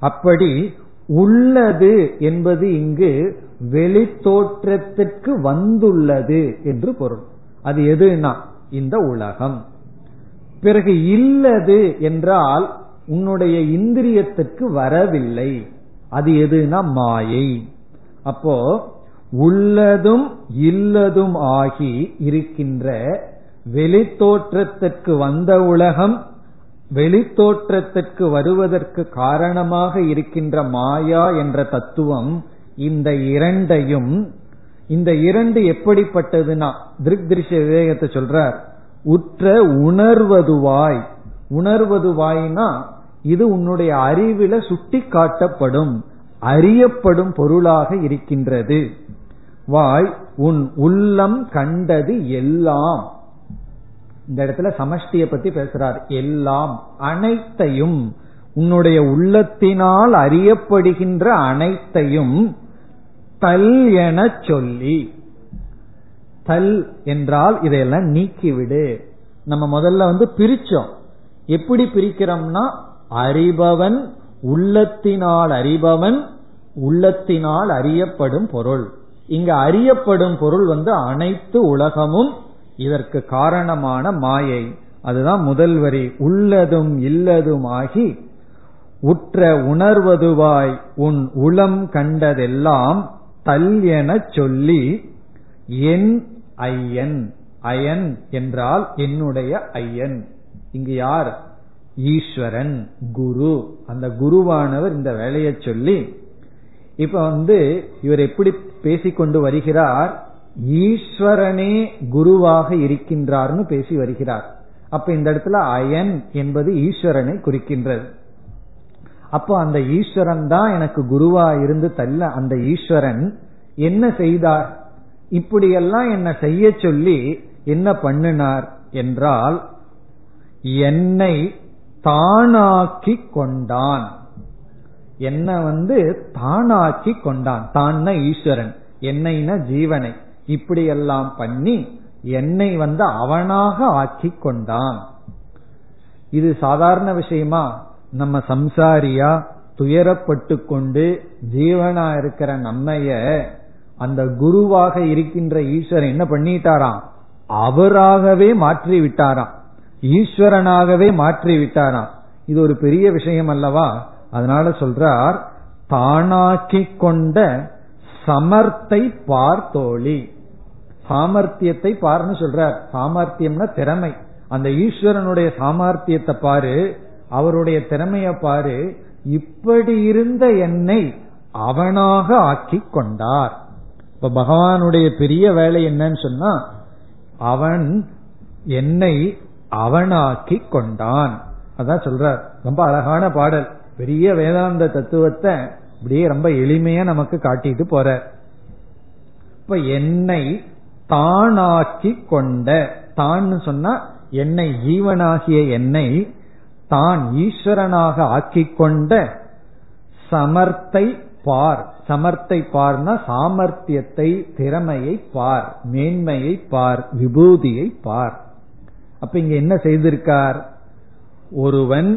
அப்படி உள்ளது என்பது இங்கு வெளி தோற்றத்திற்கு வந்துள்ளது என்று பொருள். அது எதுனா இந்த உலகம். பிறகு இல்லது என்றால் உன்னுடைய இந்திரியத்திற்கு வரவில்லை. அது எதுனா மாயை. அப்போ உள்ளதும் இல்லதும் ஆகி இருக்கின்ற வெளித்தோற்றத்திற்கு வந்த உலகம் வெளித்தோற்றத்திற்கு வருவதற்கு காரணமாக இருக்கின்ற மாயா என்ற தத்துவம் இந்த இரண்டையும் இந்த இரண்டு எப்படிப்பட்டதுன்னா திருக் திருஷ்ய விவேகத்தை சொல்றார் உற்ற உணர்வதுவாய். உணர்வதுவாய்னா இது உன்னுடைய அறிவில சுட்டி காட்டப்படும் அறியப்படும் பொருளாக இருக்கின்றது. வாய் உன் உள்ளம் கண்டது எல்லாம். இந்த இடத்துல சமஷ்டியை பத்தி பேசுறார் எல்லாம் அனைத்தையும். உன்னுடைய உள்ளத்தினால் அறியப்படுகின்ற அனைத்தையும் தல் என சொல்லி. தல் என்றால் இதையெல்லாம் நீக்கிவிடு. நம்ம முதல்ல வந்து பிரிச்சோம். எப்படி பிரிக்கிறோம்னா அறிபவன் உள்ளத்தினால் அறிபவன் உள்ளத்தினால் அறியப்படும் பொருள். இங்க அறியப்படும் பொருள் வந்து அனைத்து உலகமும் இதற்கு காரணமான மாயை. அதுதான் முதல் வரி. உள்ளதும் இல்லதும் ஆகி உற்ற உணர்வதுவாய் உன் உளம் கண்டதெல்லாம் தல் என சொல்லி என் ஐயன் அயன் என்றால் என்னுடைய ஐயன். இங்கு யார்? ஈஸ்வரன் குரு. அந்த குருவானவர் இந்த வேலையை சொல்லி இப்ப வந்து இவர் எப்படி பேசிக்கொண்டு வருகிறார்? ஈஸ்வரனே குருவாக இருக்கின்றார்னு பேசி வருகிறார். அப்ப இந்த இடத்துல அயன் என்பது ஈஸ்வரனை குறிக்கின்றது. அப்போ அந்த ஈஸ்வரன் தான் எனக்கு குருவா இருந்து தள்ள அந்த ஈஸ்வரன் என்ன செய்தார்? இப்படியெல்லாம் என்ன செய்ய சொல்லி என்ன பண்ணினார் என்றால் என்னை தானாக்கி கொண்டான். என்ன வந்து தானாக்கி கொண்டான். தான்னா ஈஸ்வரன். என்னைனா ஜீவனை. இப்படியெல்லாம் பண்ணி என்னை வந்து அவனாக ஆக்கி கொண்டான். இது சாதாரண விஷயமா? நம்ம சம்சாரியா துயரப்பட்டு கொண்டு ஜீவனா இருக்கிற நம்மைய அந்த குருவாக இருக்கின்ற ஈஸ்வரன் என்ன பண்ணிட்டாராம்? அவராகவே மாற்றி விட்டாராம் ஈஸ்வரனாகவே மாற்றி விட்டாராம் இது ஒரு பெரிய விஷயம் அல்லவா? அதனால சொல்றார் தானாக்கி கொண்ட சமர்த்தை பார்த்தோழி. சாமர்த்தியத்தை பார்னு சொல்றார். சாமர்த்தியம்னா திறமை. அந்த ஈஸ்வரனுடைய சாமர்த்தியத்தை பாரு அவருடைய திறமைய பாரு இப்படி இருந்த என்னை அவனாக ஆக்கி கொண்டார். இப்ப பகவானுடைய பெரிய வேலை என்னன்னு சொன்னா அவன் என்னை அவனாக்கி கொண்டான். அதான் சொல்றார். ரொம்ப அழகான பாடல். பெரிய வேதாந்த தத்துவத்தை இப்படியே ரொம்ப எளிமையா நமக்கு காட்டிட்டு போற இப்ப என்னை தானாக்கி கொண்ட தான் சொன்னா என்னை ஜீவனாகிய என்னை தான் ஈஸ்வரனாக ஆக்கி கொண்ட சமர்த்தை பார். சமர்த்தை பார்னா சாமர்த்தியத்தை திறமையை பார். மேன்மையை பார். விபூதியை பார். அப்ப இங்க என்ன செய்திருக்கார்? ஒருவன்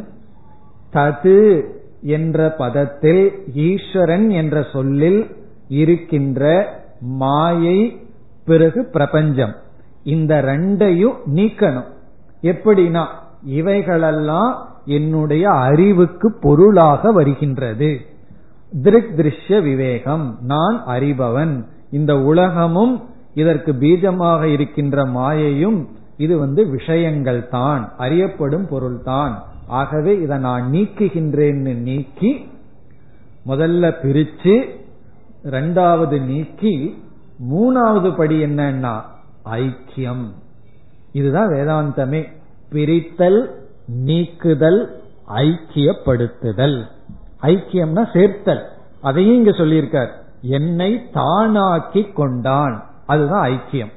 தது என்ற பதத்தில் ஈஸ்வரன் என்ற சொல்லில் இருக்கின்ற மாயை பிறகு பிரபஞ்சம். இந்த ரெண்டையும் நீக்கணும். எப்படின்னா இவைகளெல்லாம் என்னுடைய அறிவுக்கு பொருளாக வருகின்றது. திருக் திருஷ்ய விவேகம் நான் அறிபவன். இந்த உலகமும் இதற்கு பீஜமாக இருக்கின்ற மாயையும் இது வந்து விஷயங்கள் தான் அறியப்படும் பொருள்தான் ஆகவே இதை நான் நீக்குகின்றேன்னு நீக்கி முதல்ல பிரிச்சு ரெண்டாவது நீக்கி மூணாவது படி என்னன்னா ஐக்கியம். இதுதான் வேதாந்தமே. பிரித்தல் நீக்குதல் ஐக்கியப்படுத்துதல். ஐக்கியம்னா சேர்த்தல். அதையும் இங்க சொல்லியிருக்கார். என்னை தானாக்கி கொண்டான். அதுதான் ஐக்கியம்.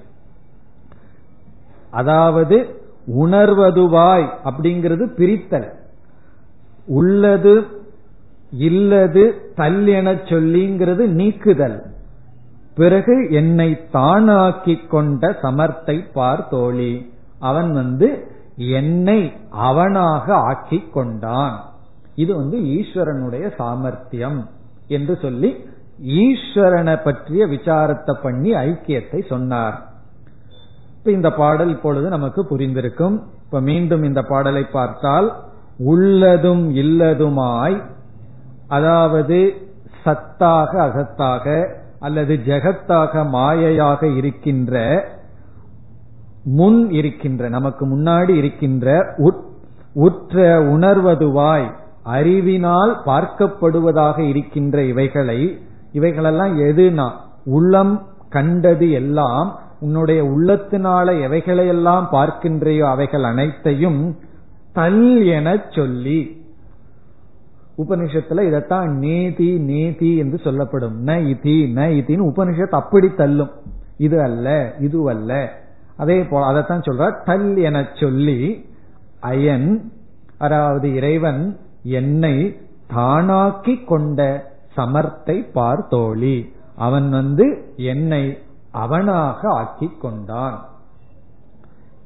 அதாவது உணர்வதுவாய் அப்படிங்கிறது பிரித்தல். உள்ளது இல்லது தல் என சொல்லிங்கிறது நீக்குதல். பிறகு என்னை தானாக்கி கொண்ட சமர்த்தை பார் தோழி. அவன் வந்து என்னை அவனாக ஆக்கி கொண்டான் இது வந்து ஈஸ்வரனுடைய சாமர்த்தியம் என்று சொல்லி ஈஸ்வரனை பற்றிய விசாரத்தை பண்ணி ஐக்கியத்தை சொன்னார். இப்ப இந்த பாடல் இப்பொழுது நமக்கு புரிந்திருக்கும். இப்ப மீண்டும் இந்த பாடலை பார்த்தால் உள்ளதும் இல்லதுமாய் அதாவது சத்தாக அகத்தாக அல்லது ஜெகத்தாக மாயையாக இருக்கின்ற முன் இருக்கின்ற நமக்கு முன்னாடி இருக்கின்ற உற்ற உணர்வதுவாய் அறிவினால் பார்க்கப்படுவதாக இருக்கின்ற இவைகளை இவைகளெல்லாம் எதுனா? உள்ளம் கண்டது எல்லாம் உன்னுடைய உள்ளத்தினால எவைகளையெல்லாம் பார்க்கின்றையோ அவைகள் அனைத்தையும் தல் என சொல்லி. உபனிஷத்துல இதத்தான் நேதி நேதி என்று சொல்லப்படும். ந இதி ந இதின்னு உபனிஷத் அப்படி தள்ளும். இது அல்ல இது அல்ல. அதே போல அதைத்தான் சொல்ற தல் என சொல்லி அயன் அதாவது இறைவன் என்னை தானாக்கி கொண்ட சமர்த்தை பார்த்தோழி அவன் வந்து என்னை அவனாக ஆக்கி கொண்டான்.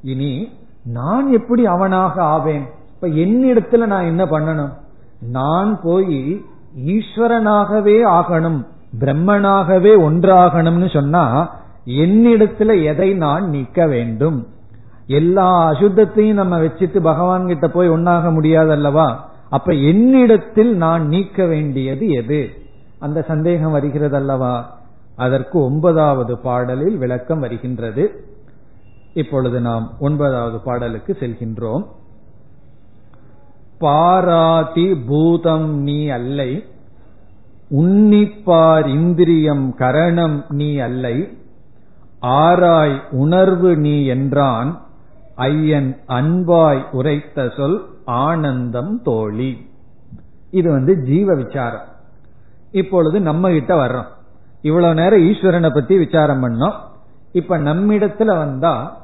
இனி நான் எப்படி அவனாக ஆவேன்? இப்ப என்னிடத்துல நான் என்ன பண்ணணும்? நான் போய் ஈஸ்வரனாகவே ஆகணும் பிரம்மனாகவே ஒன்றாகணும்னு சொன்னா என்னிடத்துல எதை நான் நீக்க வேண்டும்? எல்லா அசுத்தத்தையும் நம்ம வச்சுட்டு பகவான் கிட்ட போய் ஒன்னாக முடியாது அல்லவா அப்ப என்னிடத்தில் நான் நீக்க வேண்டியது எது? அந்த சந்தேகம் வருகிறது அல்லவா அதற்கு ஒன்பதாவது பாடலில் விளக்கம் வருகின்றது. இப்பொழுது நாம் ஒன்பதாவது பாடலுக்கு செல்கின்றோம். பாராதி பூதம் நீ அல்லை உன்னிப்பார் இந்திரியம் கரணம் நீ அல்லை ஆராய் உணர்வு நீ என்றான். ஐயன் அன்பாய் உரைத்த சொல் ஆனந்தம் தோழி. இது வந்து ஜீவ விசாரம். இப்பொழுது நம்ம கிட்ட வர்றோம். இவ்வளவு நேரம் ஈஸ்வரனை பத்தி விசாரம் பண்ணோம். இப்ப நம்மிடத்துல வந்தா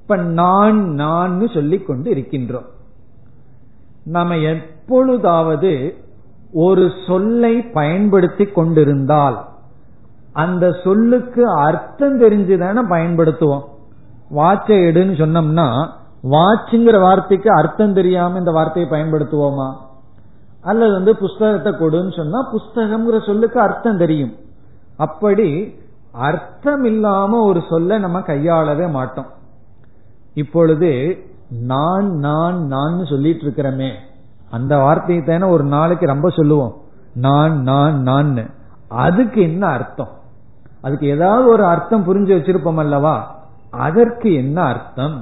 இப்ப நான் நான் சொல்லிக் கொண்டு இருக்கின்றோம். நாம எப்பொழுதாவது ஒரு சொல்லை பயன்படுத்தி கொண்டிருந்தால் அந்த சொல்லுக்கு அர்த்தம் தெரிஞ்சுதான பயன்படுத்துவோம். வாட்சை எடுன்னு சொன்னோம்னா வாட்சுங்கிற வார்த்தைக்கு அர்த்தம் தெரியாம இந்த வார்த்தையை பயன்படுத்துவோமா? அல்லது வந்து புஸ்தகத்தை கொடுன்னு சொன்னா புஸ்தகம்ங்கிற சொல்லுக்கு அர்த்தம் தெரியும். அப்படி அர்த்தம் இல்லாம ஒரு சொல்ல நம்ம கையாளவே மாட்டோம். இப்பொழுது நான் நான் நான் சொல்லிட்டு இருக்கிறோமே. அந்த வார்த்தையை தானே ஒரு நாளைக்கு ரொம்ப சொல்லுவோம். நான் நான் நான் அதுக்கு என்ன அர்த்தம்? அதுக்கு ஏதாவது ஒரு அர்த்தம் புரிஞ்சு வச்சிருப்போம் அல்லவா? அதற்கு என்ன அர்த்தம்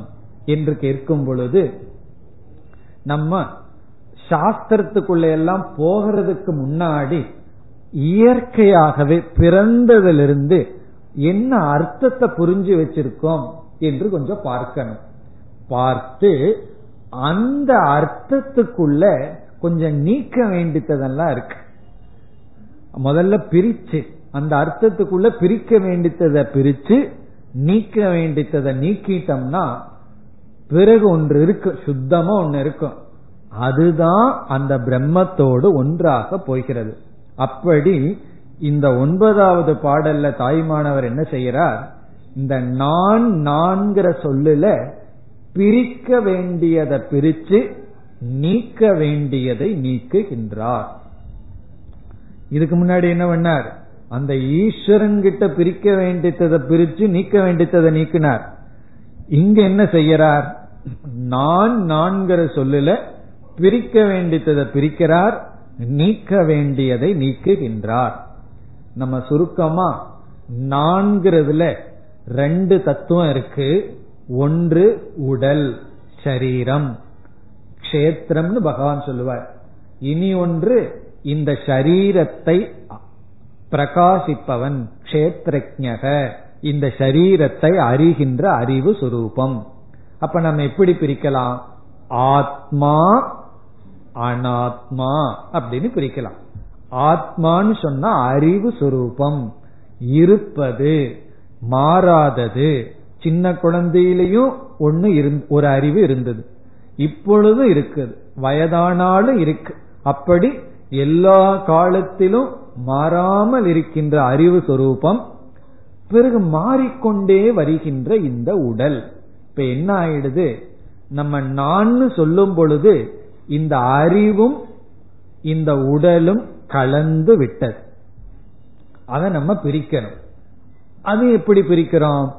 என்று கேட்கும் பொழுது நம்ம சாஸ்திரத்துக்குள்ள எல்லாம் போகிறதுக்கு முன்னாடி இயற்கையாகவே பிறந்ததிலிருந்து என்ன அர்த்தத்தை புரிஞ்சு வச்சிருக்கோம் என்று கொஞ்சம் பார்க்கணும். பார்த்து அந்த அர்த்தத்துக்குள்ள கொஞ்சம் நீக்க வேண்டித்ததெல்லாம் இருக்கு. முதல்ல பிரிச்சு அந்த அர்த்தத்துக்குள்ள பிரிக்க வேண்டித்ததை பிரிச்சு நீக்க வேண்டித்ததை நீக்கிட்டோம்னா பிறகு ஒன்று இருக்கு சுத்தமா ஒன்னு இருக்கும். அதுதான் அந்த பிரம்மத்தோடு ஒன்றாக போகிறது. அப்படி இந்த ஒன்பதாவது பாடல்ல தாய்மானவர் என்ன செய்யறார் இந்த நான் நான்கிற சொல்லுல பிரிக்க வேண்டியதை பிரிச்சு நீக்க வேண்டியதை நீக்குகின்றார். இதுக்கு முன்னாடி என்ன பண்ணார்? அந்த ஈஸ்வரன் கிட்ட பிரிக்க வேண்டியதை பிரிச்சு நீக்க வேண்டியதை நீக்கினார். இங்க என்ன செய்யறார்? நான் நான்கிற சொல்லுல பிரிக்க வேண்டியதை பிரிக்கிறார் நீக்க வேண்டியதை நீக்குகின்றார். நம்ம சுருக்கமா நான்கிறதுல ரெண்டு தத்துவம் இருக்கு. ஒன்று உடல் சரீரம். கஷேத்திரம்னு பகவான் சொல்லுவார். இனி ஒன்று இந்த சரீரத்தை பிரகாசிப்பவன் கஷேத்திரஜக இந்த சரீரத்தை அறிகின்ற அறிவு சுரூபம். அப்ப நம்ம எப்படி பிரிக்கலாம்? ஆத்மா அனாத்மா அப்படின்னு பிரிக்கலாம். ஆத்மான்னு சொன்னா அறிவு சுரூபம். இருப்பது மாறாதது. சின்ன குழந்தையிலையும் ஒன்னு ஒரு அறிவு இருந்தது. இப்பொழுதும் இருக்குது. வயதானாலும் இருக்கு. அப்படி எல்லா காலத்திலும் மாறாமல் இருக்கின்ற அறிவு சொரூபம் பிறகு மாறிக்கொண்டே வருகின்ற இந்த உடல். இப்ப என்ன ஆயிடுது? நம்ம நான் சொல்லும் பொழுது இந்த அறிவும் இந்த உடலும் கலந்து விட்டது. அதை நம்ம பிரிக்கணும். அது எப்படி பிரிக்கிறோம்?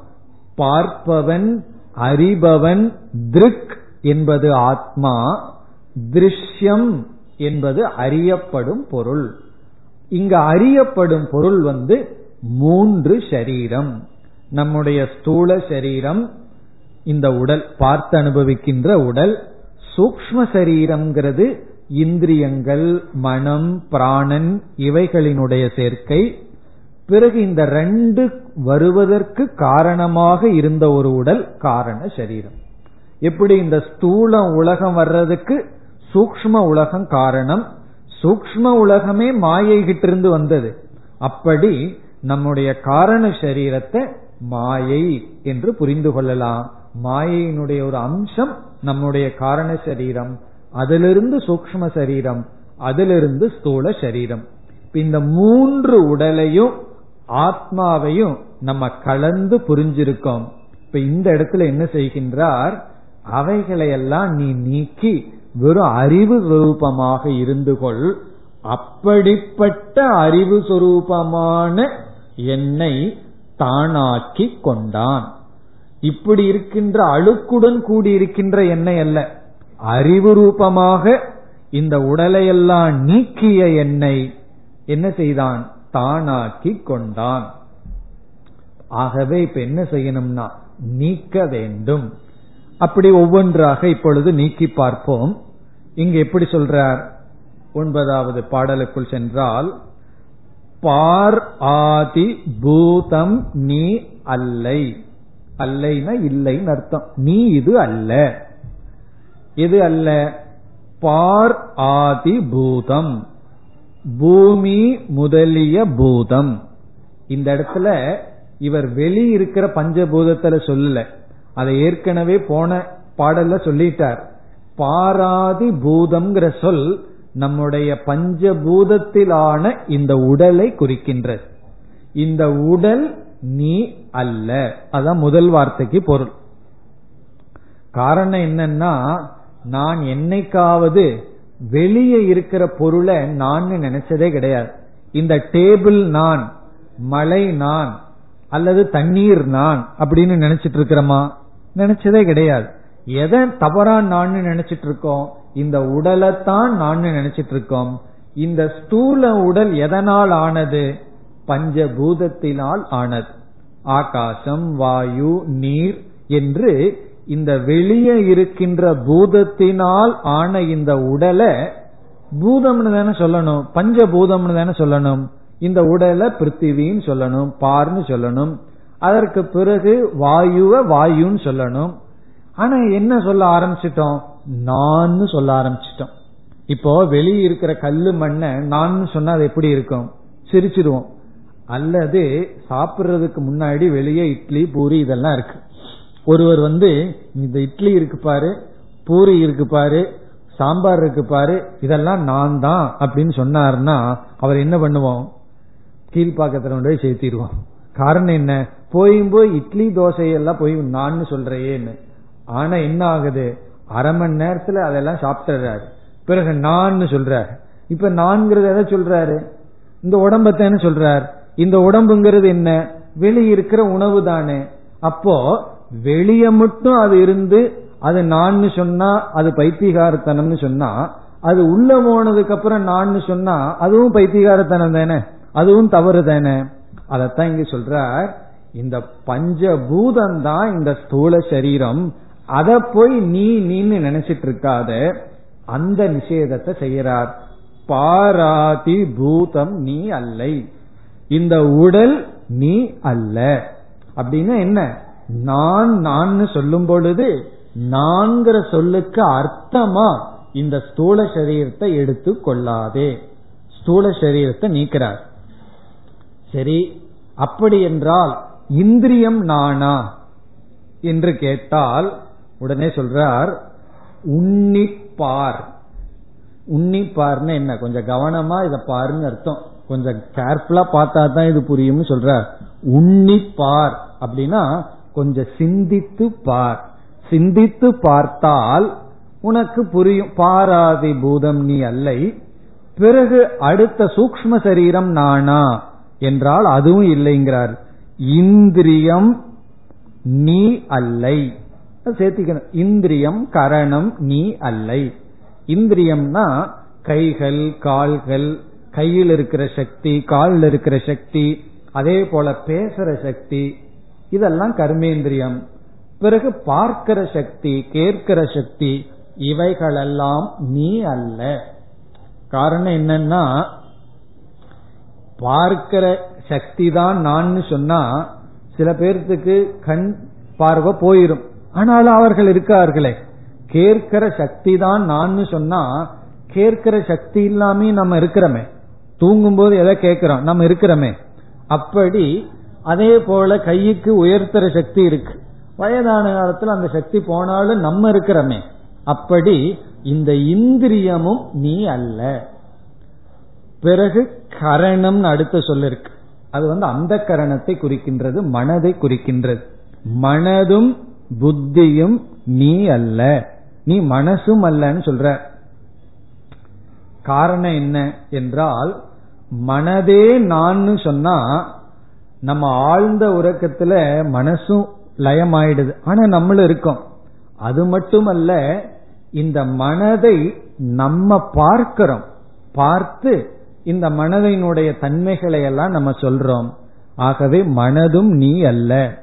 பார்ப்பவன் அறிபவன் திருக் என்பது ஆத்மா திருஷ்யம் என்பது அறியப்படும் பொருள். இங்க அறியப்படும் பொருள் வந்து மூன்று சரீரம். நம்முடைய ஸ்தூல சரீரம் இந்த உடல் பார்த்து அனுபவிக்கின்ற உடல் சூக்ம சரீரம்ங்கிறது இந்திரியங்கள் மனம் பிராணன் இவைகளினுடைய சேர்க்கை. பிறகு இந்த ரெண்டு வருவதற்கு காரணமாக இருந்த ஒரு உடல் காரண சரீரம். எப்படி இந்த ஸ்தூல உலகம் வர்றதுக்கு சூக்ம உலகம் காரணம்? சூக்ம உலகமே மாயை கிட்டிருந்து வந்தது. அப்படி நம்முடைய காரண சரீரத்தை மாயை என்று புரிந்து கொள்ளலாம். மாயையினுடைய ஒரு அம்சம் நம்முடைய காரண சரீரம் அதிலிருந்து சூக்ம சரீரம் அதிலிருந்து ஸ்தூல சரீரம். இந்த மூன்று உடலையும் ஆத்மாவையும் நம்ம கலந்து புரிஞ்சிருக்கோம். இப்ப இந்த இடத்துல என்ன செய்கின்றார்? அவைகளையெல்லாம் நீ நீக்கி வெறும் அறிவு ரூபமாக இருந்து கொள். அப்படிப்பட்ட அறிவு சுரூபமான என்னை தானாக்கி கொண்டான். இப்படி இருக்கின்ற அழுக்குடன் கூடி இருக்கின்ற எண்ணெய் அல்ல. அறிவு ரூபமாக இந்த உடலையெல்லாம் நீக்கிய எண்ணெய் என்ன செய்தான்? தானாக்கி கொண்டான். ஆகவே இப்ப என்ன செய்யணும்னா நீக்க வேண்டும். அப்படி ஒவ்வொன்றாக இப்பொழுது நீக்கி பார்ப்போம். இங்கு எப்படி சொல்றார்? ஒன்பதாவது பாடலுக்குள் சென்றால் பார் ஆதி பூதம் நீ அல்லை. அல்லைனா இல்லைன்னு அர்த்தம். நீ இது அல்ல. இது அல்ல? பார் ஆதி பூதம். பூமி முதலிய பூதம். இந்த இடத்துல இவர் வெளியிருக்கிற பஞ்சபூதத்துல சொல்லல. அதை ஏற்கனவே போன பாடல்ல சொல்லிட்டார். பாராதி பூதம்ங்கிற சொல் நம்முடைய பஞ்சபூதத்திலான இந்த உடலை குறிக்கின்றது. இந்த உடல் நீ அல்ல. அதான் முதல் வார்த்தைக்கு பொருள். காரணம் என்னன்னா நான் என்னைக்காவது வெளியே இருக்கிற பொருளை நான் நினைச்சதே கிடையாது. இந்த டேபிள் நான் மலை நான் அல்லது தண்ணீர் நான் அப்படின்னு நினைச்சிட்டு இருக்கிறோமா? நினைச்சதே கிடையாது. எதை தவறா நான் நினைச்சிட்டு இருக்கோம் இந்த உடலைத்தான் நான் நினைச்சிட்டு இருக்கோம் இந்த ஸ்தூல உடல் எதனால் ஆனது? பஞ்சபூதத்தினால் ஆனது. ஆகாசம் வாயு நீர் என்று இந்த வெளியே இருக்கின்ற பூதத்தினால் ஆன இந்த உடலை பூதம்னு தானே சொல்லணும். பஞ்சபூதம்னு தானே சொல்லணும். இந்த உடலை பிருத்திவின்னு சொல்லணும் பார்னு சொல்லணும். அதற்கு பிறகு வாயுவ வாயுன்னு சொல்லணும். ஆனா என்ன சொல்ல ஆரம்பிச்சிட்டோம்? நான் சொல்ல ஆரம்பிச்சிட்டோம். இப்போ வெளியே இருக்கிற கல்லு மண்ணை நான் சொன்னா அது எப்படி இருக்கும்? சிரிச்சிருவோம் அல்லது சாப்பிடுறதுக்கு முன்னாடி வெளியே இட்லி பூரி இதெல்லாம் இருக்கு. ஒருவர் வந்து இந்த இட்லி இருக்கு பாரு பூரி இருக்கு பாரு சாம்பார் இருக்கு பாரு இதெல்லாம் நான் தான் அப்படின்னு சொன்னார்னா அவர் என்ன பண்ணுவோம்? கீழ்பாக்கத்துல கொண்டு போய் சேர்த்திடுவோம். காரணம் என்ன? போயும் போய் இட்லி தோசையெல்லாம் போய் நான் சொல்றேன்னு. ஆனா என்ன ஆகுது? அரை மணி நேரத்துல அதெல்லாம் சாப்பிட்டுறாரு. பிறகு நான் சொல்றாரு. இப்ப நான்கிறது எதை சொல்றாரு? இந்த உடம்பத்தானே சொல்றார். இந்த உடம்புங்கிறது என்ன? வெளியே இருக்கிற உணவு தானே. அப்போ வெளிய மட்டும் அது இருந்து அது நான் சொன்னா அது பைத்தியகாரத்தனம்னு சொன்னா அது உள்ள போனதுக்கு அப்புறம் நான் சொன்னா அதுவும் பைத்தியகாரத்தனம் தானே. அதுவும் தவறு தானே. அதத்தான் இங்க சொல்றார். இந்த பஞ்சபூதம் தான் இந்த ஸ்தூல சரீரம் அத போய் நீ நீன்னு நினைச்சிட்டு இருக்காத அந்த நிஷேதத்தை செய்யறார். பாராதி பூதம் நீ அல்லை. இந்த உடல் நீ அல்ல. அப்படின்னா என்ன? நான் நான் சொல்லும் பொழுது நான்கிற சொல்லுக்கு அர்த்தமா இந்த ஸ்தூல சரீரத்தை எடுத்து கொள்ளாதே. ஸ்தூல சரீரத்தை நீக்கிறார். சரி அப்படி என்றால் இந்திரியம் நானா? என்று கேட்டால் உடனே சொல்றார் உன்னிப்பார். உன்னிப்பார்னு என்ன? கொஞ்சம் கவனமா இத பாருன்னு அர்த்தம். கொஞ்சம் கேர்ஃபுல்லா பார்த்தா தான் இது புரியும்னு சொல்றார். உன்னிப்பார். அப்படின்னா கொஞ்சம் சிந்தித்து பார். சிந்தித்து பார்த்தால் உனக்கு புரியும். பாராதி பூதம் நீ அல்லை. பிறகு அடுத்த சூக்ம சரீரம் நானா? என்றால் அதுவும் இல்லைங்கிறார். இந்திரியம் நீ அல்லை. சேர்த்திக்கணும். இந்திரியம் கரணம் நீ அல்லை. இந்திரியம்னா கைகள் கால்கள் கையில் இருக்கிற சக்தி காலில் இருக்கிற சக்தி அதே போல பேசுற சக்தி. இதெல்லாம் கர்மேந்திரியம். பிறகு பார்க்கிற சக்தி கேட்கிற சக்தி இவைகளெல்லாம் நீ அல்ல. காரணம் என்னன்னா பார்க்கிற சக்தி தான் நான் சொன்னா சில பேர்த்துக்கு கண் பார்வை போயிரும். ஆனாலும் அவர்கள் இருக்கார்களே. கேட்கிற சக்தி தான் நான் சொன்னா கேட்கிற சக்தி இல்லாமே நம்ம இருக்கிறோமே. தூங்கும் போது எதை கேட்கிறோம்? நம்ம இருக்கிறோமே. அப்படி அதே போல கைக்கு உயர்த்துற சக்தி இருக்கு. வயதான காலத்துல அந்த சக்தி போனாலும் நம்ம இருக்கிறோமே. அப்படி இந்த இந்திரியமும் நீ அல்ல. பிறகு கரணம் அடுத்த சொல்லிருக்கு. அது வந்து அந்த கரணத்தை குறிக்கின்றது மனதை குறிக்கின்றது. மனதும் புத்தியும் நீ அல்ல. நீ மனசும் அல்லன்னு சொல்ற. காரணம் என்ன என்றால் மனதே நான் சொன்னா நம்ம ஆழ்ந்த உறக்கத்துல மனசும் லயமாயிடுது. ஆனா நம்மளும் இருக்கோம். அது மட்டுமல்ல இந்த மனதை நம்ம பார்க்கிறோம். பார்த்து இந்த மனதினுடைய தன்மைகளை எல்லாம் நம்ம சொல்றோம். ஆகவே மனதும் நீ அல்ல.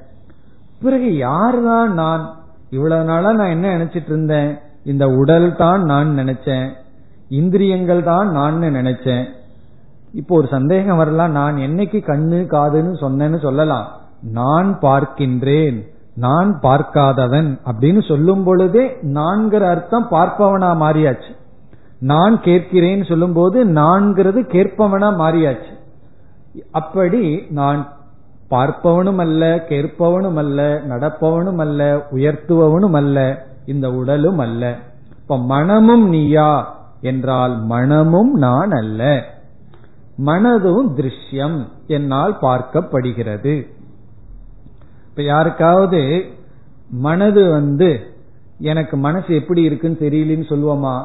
பிறகு யார் தான் நான்? இவ்வளவு நாளா நான் என்ன நினைச்சிட்டு இருந்தேன்? இந்த உடல் தான் நான் நினைச்சேன். இந்திரியங்கள் தான் நான் நினைச்சேன். இப்போ ஒரு சந்தேகம் வரலாம் நான் என்னைக்கு கண்ணு காதுன்னு சொன்னேன்னு சொல்லலாம். நான் பார்க்கின்றேன். நான் பார்க்காதவன் அப்படின்னு சொல்லும் பொழுதே நான்கிற அர்த்தம் பார்ப்பவனா மாறியாச்சு. நான் கேட்கிறேன்னு சொல்லும் போது நான்கிறது கேட்பவனா மாறியாச்சு. அப்படி நான் பார்ப்பவனும் அல்ல கேட்பவனும் அல்ல நடப்பவனும் அல்ல உயர்த்துவவனும் அல்ல இந்த உடலும் அல்ல இப்ப மனமும் நீயா என்றால் மனமும் நான் அல்ல. மனதும் திருஷ்யம் என்னால் பார்க்கப்படுகிறது. இப்ப யாருக்காவது மனது வந்து எனக்கு மனசு எப்படி இருக்குன்னு தெரியலன்னு சொல்லுவோமா?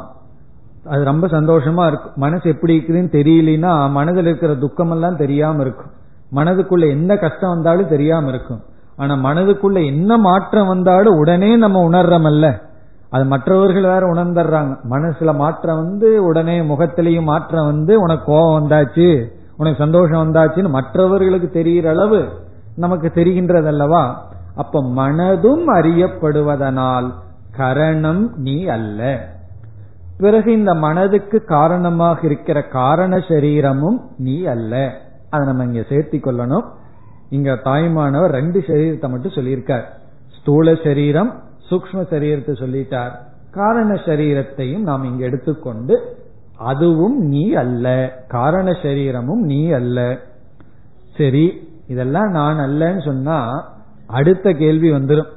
அது ரொம்ப சந்தோஷமா இருக்கும் மனசு எப்படி இருக்குதுன்னு தெரியலனா மனதில் இருக்கிற துக்கமெல்லாம் தெரியாம இருக்கும். மனதுக்குள்ள என்ன கஷ்டம் வந்தாலும் தெரியாம இருக்கும். ஆனா மனதுக்குள்ள என்ன மாற்றம் வந்தாலும் உடனே நம்ம உணர்றமல்ல. அது மற்றவர்கள் வேற உணர்ந்துடுறாங்க. மனசுல மாற்றம் வந்து உடனே முகத்திலையும் மாற்றம் வந்து உனக்கு கோபம் வந்தாச்சு உனக்கு சந்தோஷம் வந்தாச்சுன்னு மற்றவர்களுக்கு தெரிகிற அளவு நமக்கு தெரிகின்றது அல்லவா அப்ப மனதும் அறியப்படுவதனால் கரணம் நீ அல்ல. பிறகு இந்த மனதுக்கு காரணமாக இருக்கிற காரண சரீரமும் நீ அல்ல. அதை நம்ம இங்க சேர்த்தி கொள்ளணும். இங்க தாய்மானவர் ரெண்டு சரீரத்தை மட்டும் சொல்லியிருக்கார். ஸ்தூல சரீரம் சூக்ம சரீரத்தை சொல்லிட்டார். காரண சரீரத்தையும் நாம் இங்க எடுத்துக்கொண்டு அதுவும் நீ அல்ல. காரண சரீரமும் நீ அல்ல. சரி இதெல்லாம் நான் அல்லன்னு சொன்னா அடுத்த கேள்வி வந்துடும்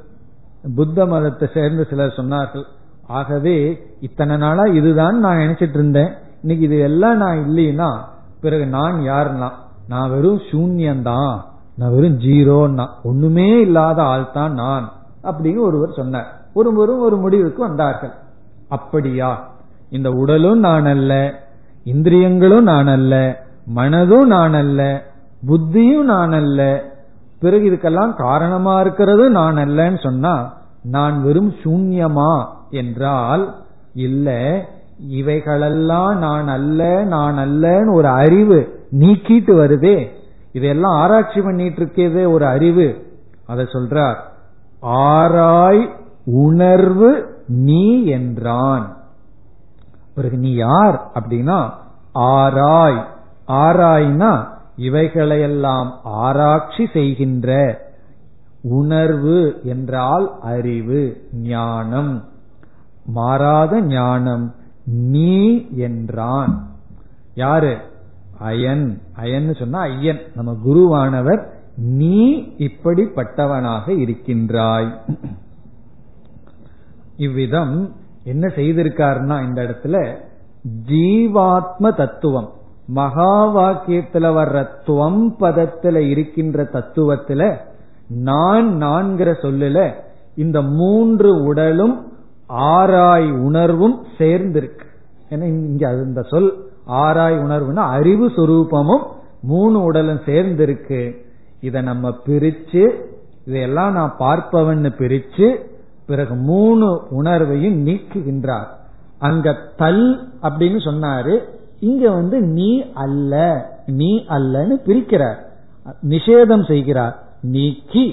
புத்த மதத்தை சேர்ந்து சிலர் சொன்னார்கள். ஆகவே இத்தனை நாளா இதுதான் நான் நினைச்சிட்டு இருந்தேன். இன்னைக்கு இது எல்லாம் நான் இல்லைன்னா பிறகு நான் யாருன்னா? நான் வெறும் சூன்யம்தான் நான் வெறும் ஜீரோன்னா. ஒண்ணுமே இல்லாத ஆள் தான் நான் அப்படின்னு ஒருவர் சொன்னார். ஒருவரும் ஒரு முடிவுக்கு வந்தார்கள். அப்படியா? இந்த உடலும் நான் அல்ல இந்திரியங்களும் நான் அல்ல மனதும் நான் அல்ல புத்தியும் நான் அல்ல பிறகு இதுக்கெல்லாம் காரணமா இருக்கிறதும் நான் அல்லன்னு சொன்னா நான் வெறும் சூன்யமா என்றால் இல்ல இவைகளெல்லாம் நான் அல்ல நான் அல்லன்னு ஒரு அறிவு நீக்கிட்டு வருதே. இதெல்லாம் ஆராய்ச்சி பண்ணிட்டு இருக்கதே ஒரு அறிவு. அதை சொல்றார் ஆராய் உணர்வு நீ என்றான். பிறகு நீ யார்? அப்படின்னா ஆராய். ஆராய்னா இவைகளையெல்லாம் ஆராய்ச்சி செய்கின்ற உணர்வு என்றால் அறிவு ஞானம். மாறாத ஞானம் நீ என்றான். யாரு? அயன். அயன் சொன்னா ஐயன். நம்ம குருவானவர் நீ இப்படிப்பட்டவனாக இருக்கின்றாய். இவ்விதம் என்ன செய்திருக்காருன்னா இந்த இடத்துல? ஜீவாத்ம தத்துவம். மகா வாக்கியத்துல வர்ற துவம் பதத்துல இருக்கின்ற தத்துவத்துல நான் நான்கிற சொல்லுல இந்த மூன்று உடலும் ஆராய் உணர்வும் சேர்ந்திருக்கு. ஏன்னா இங்க அந்த சொல் ஆராய் உணர்வுனா அறிவு சுரூபமும் மூணு உடலும் சேர்ந்திருக்கு. இதை இத நம்ம பிரிச்சு இதையெல்லாம் நான் பார்ப்பவன்னு பிரிச்சு பிறகு மூணு உணர்வையும் நீக்குகின்றார். அங்க தல் அப்படின்னு சொன்னாரு. இங்க வந்து நீ அல்ல நீ அல்லன்னு பிரிக்கிறார். நிஷேதம் செய்கிறார். நீக்கி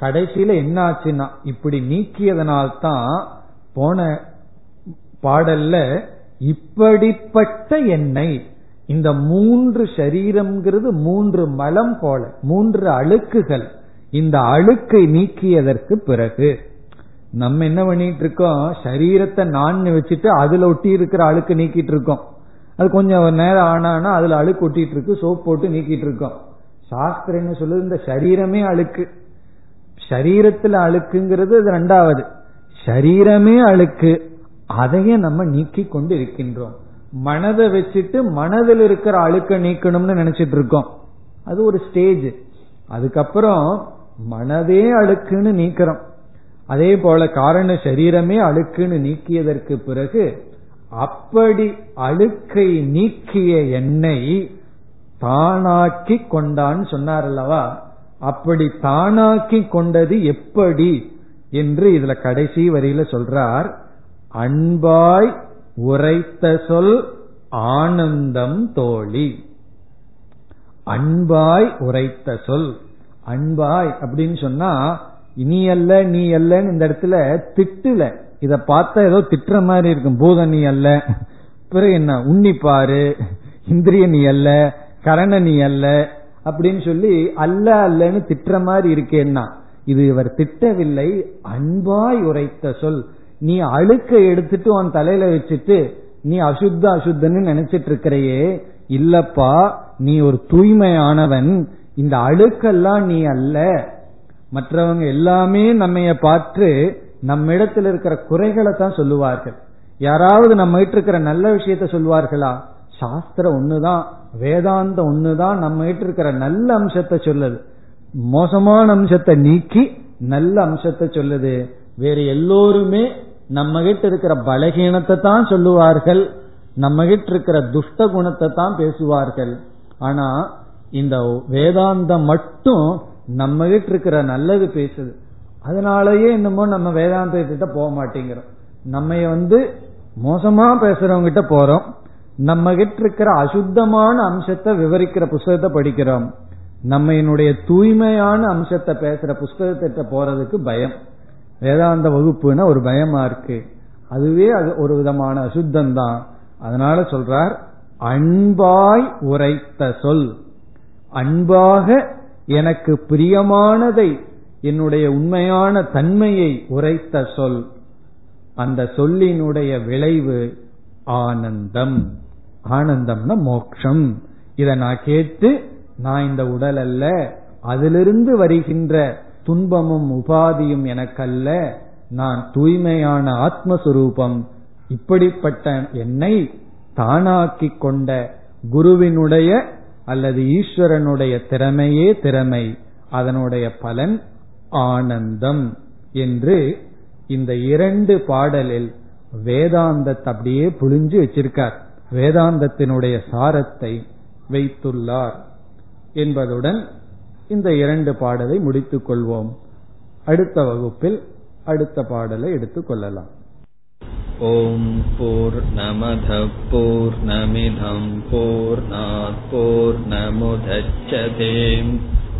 கடைசியில என்ன ஆச்சுன்னா இப்படி நீக்கியதனால்தான் போன பாடல்ல இப்படிப்பட்ட எண்ணெய் இந்த மூன்று சரீரம்ங்கிறது மூன்று மலம் போல மூன்று அழுக்குகள் இந்த அழுக்கை நீக்கியதற்கு பிறகு நம்ம என்ன பண்ணிட்டு இருக்கோம் சரீரத்தை நான் வச்சுட்டு அதுல ஒட்டி இருக்கிற அழுக்கு நீக்கிட்டு இருக்கோம் அது கொஞ்சம் நேரம் ஆனானா அதுல அழுக்கு ஒட்டிட்டு இருக்கு சோப் போட்டு நீக்கிட்டு இருக்கோம் சாஸ்திரம் என்ன சொல்லுது? இந்த சரீரமே அழுக்கு. சரீரத்துல அழுக்குங்கிறது அது ரெண்டாவது. சரீரமே அழுக்கு. அதையே நம்ம நீக்கி கொண்டு இருக்கின்றோம் மனதை வச்சுட்டு மனதில் இருக்கிற அழுக்க நீக்கணும்னு நினைச்சிட்டு இருக்கோம். அது ஒரு ஸ்டேஜ் அதுக்கப்புறம் மனதே அழுக்குன்னு நீக்கிறோம். அதே போல காரண சரீரமே அழுக்குன்னு நீக்கியதற்கு பிறகு அப்படி அழுக்கை நீக்கிய எண்ணெய் தானாக்கி கொண்டான்னு சொன்னார் அல்லவா அப்படி தானாக்கி கொண்டது எப்படி என்று இதுல கடைசி வரியில சொல்றார். அன்பாய் உரைத்த சொல் ஆனந்தம் தோழி. அன்பாய் உரைத்த சொல். அன்பாய் அப்படின்னு சொன்னா நீ அல்ல நீ அல்லன்னு இந்த இடத்துல திட்டுல. இத பார்த்தா ஏதோ திட்டுற மாதிரி இருக்கும். பூத நீ அல்ல. பிறகு என்ன? உன்னிப்பாரு. இந்திரிய நீ அல்ல. கரண நீ அல்ல அப்படின்னு சொல்லி அல்ல அல்லன்னு திட்டுற மாதிரி இருக்கேன்னா இது இவர் திட்டவில்லை அன்பாய் உரைத்த சொல். நீ அழுக்க எடுத்துட்டு உன் தலையில வச்சுட்டு நீ அசுத்த அசுத்தன்னு நினைச்சிட்டு இருக்கிறையே இல்லப்பா நீ ஒரு தூய்மையானவன் இந்த அழுக்கெல்லாம் நீ அல்ல. மற்றவங்க எல்லாமே நம்ம பார்த்து நம்ம இடத்துல இருக்கிற குறைகளை தான் சொல்லுவார்கள். யாராவது நம்ம இருக்கிற நல்ல விஷயத்த சொல்லுவார்களா? சாஸ்திரம் ஒண்ணுதான். வேதாந்தம் ஒண்ணுதான் நம்ம கிட்ட இருக்கிற நல்ல அம்சத்தை சொல்லுது. மோசமான அம்சத்தை நீக்கி நல்ல அம்சத்தை சொல்லுது. வேற எல்லோருமே நம்ம கிட்ட இருக்கிற பலகீனத்தை தான் சொல்லுவார்கள். நம்ம கிட்ட இருக்கிற துஷ்ட குணத்தை தான் பேசுவார்கள். ஆனா இந்த வேதாந்தம் மட்டும் நம்ம கிட்ட இருக்கிற நல்லது பேசுது. அதனாலயே என்னமோ நம்ம வேதாந்தத்திட்ட போக மாட்டேங்கிறோம். நம்ம வந்து மோசமா பேசுறவங்க கிட்ட போறோம். நம்ம கிட்ட இருக்கிற அசுத்தமான அம்சத்தை விவரிக்கிற புஸ்தகத்தை படிக்கிறோம். நம்ம என்னுடைய தூய்மையான அம்சத்தை பேசுற புஸ்தகத்திட்ட போறதுக்கு பயம். வேதாந்த வகுப்புனா ஒரு பயமா இருக்கு. அதுவே அது ஒரு விதமான அசுத்தம் தான் அதனால சொல்றார் அன்பாய் உரைத்த சொல். அன்பாக எனக்கு பிரியமானதை என்னுடைய உண்மையான தன்மையை உரைத்த சொல். அந்த சொல்லினுடைய விளைவு ஆனந்தம். ஆனந்தம்னா மோக்ஷம். இத நான் கேட்டு நான் இந்த உடல் அல்ல அதிலிருந்து வருகின்ற துன்பமும் உபாதியும் எனக்கல்ல நான் தூய்மையான ஆத்மஸ்வரூபம் இப்படிப்பட்ட என்னை தானாக்கிக் கொண்ட குருவினுடைய அல்லது ஈஸ்வரனுடைய திறமையே திறமை. அதனுடைய பலன் ஆனந்தம். என்று இந்த இரண்டு பாடலில் வேதாந்தத்தை அப்படியே புழிஞ்சு வச்சிருக்கார். வேதாந்தத்தினுடைய சாரத்தை வைத்துள்ளார் என்பதுடன் இந்த இரண்டு பாடலை முடித்துக் கொள்வோம். அடுத்த வகுப்பில் அடுத்த பாடலை எடுத்துக் கொள்ளலாம். ஓம் போர் நமத போர் நமிதம் போர் நமுதச்சதேம்.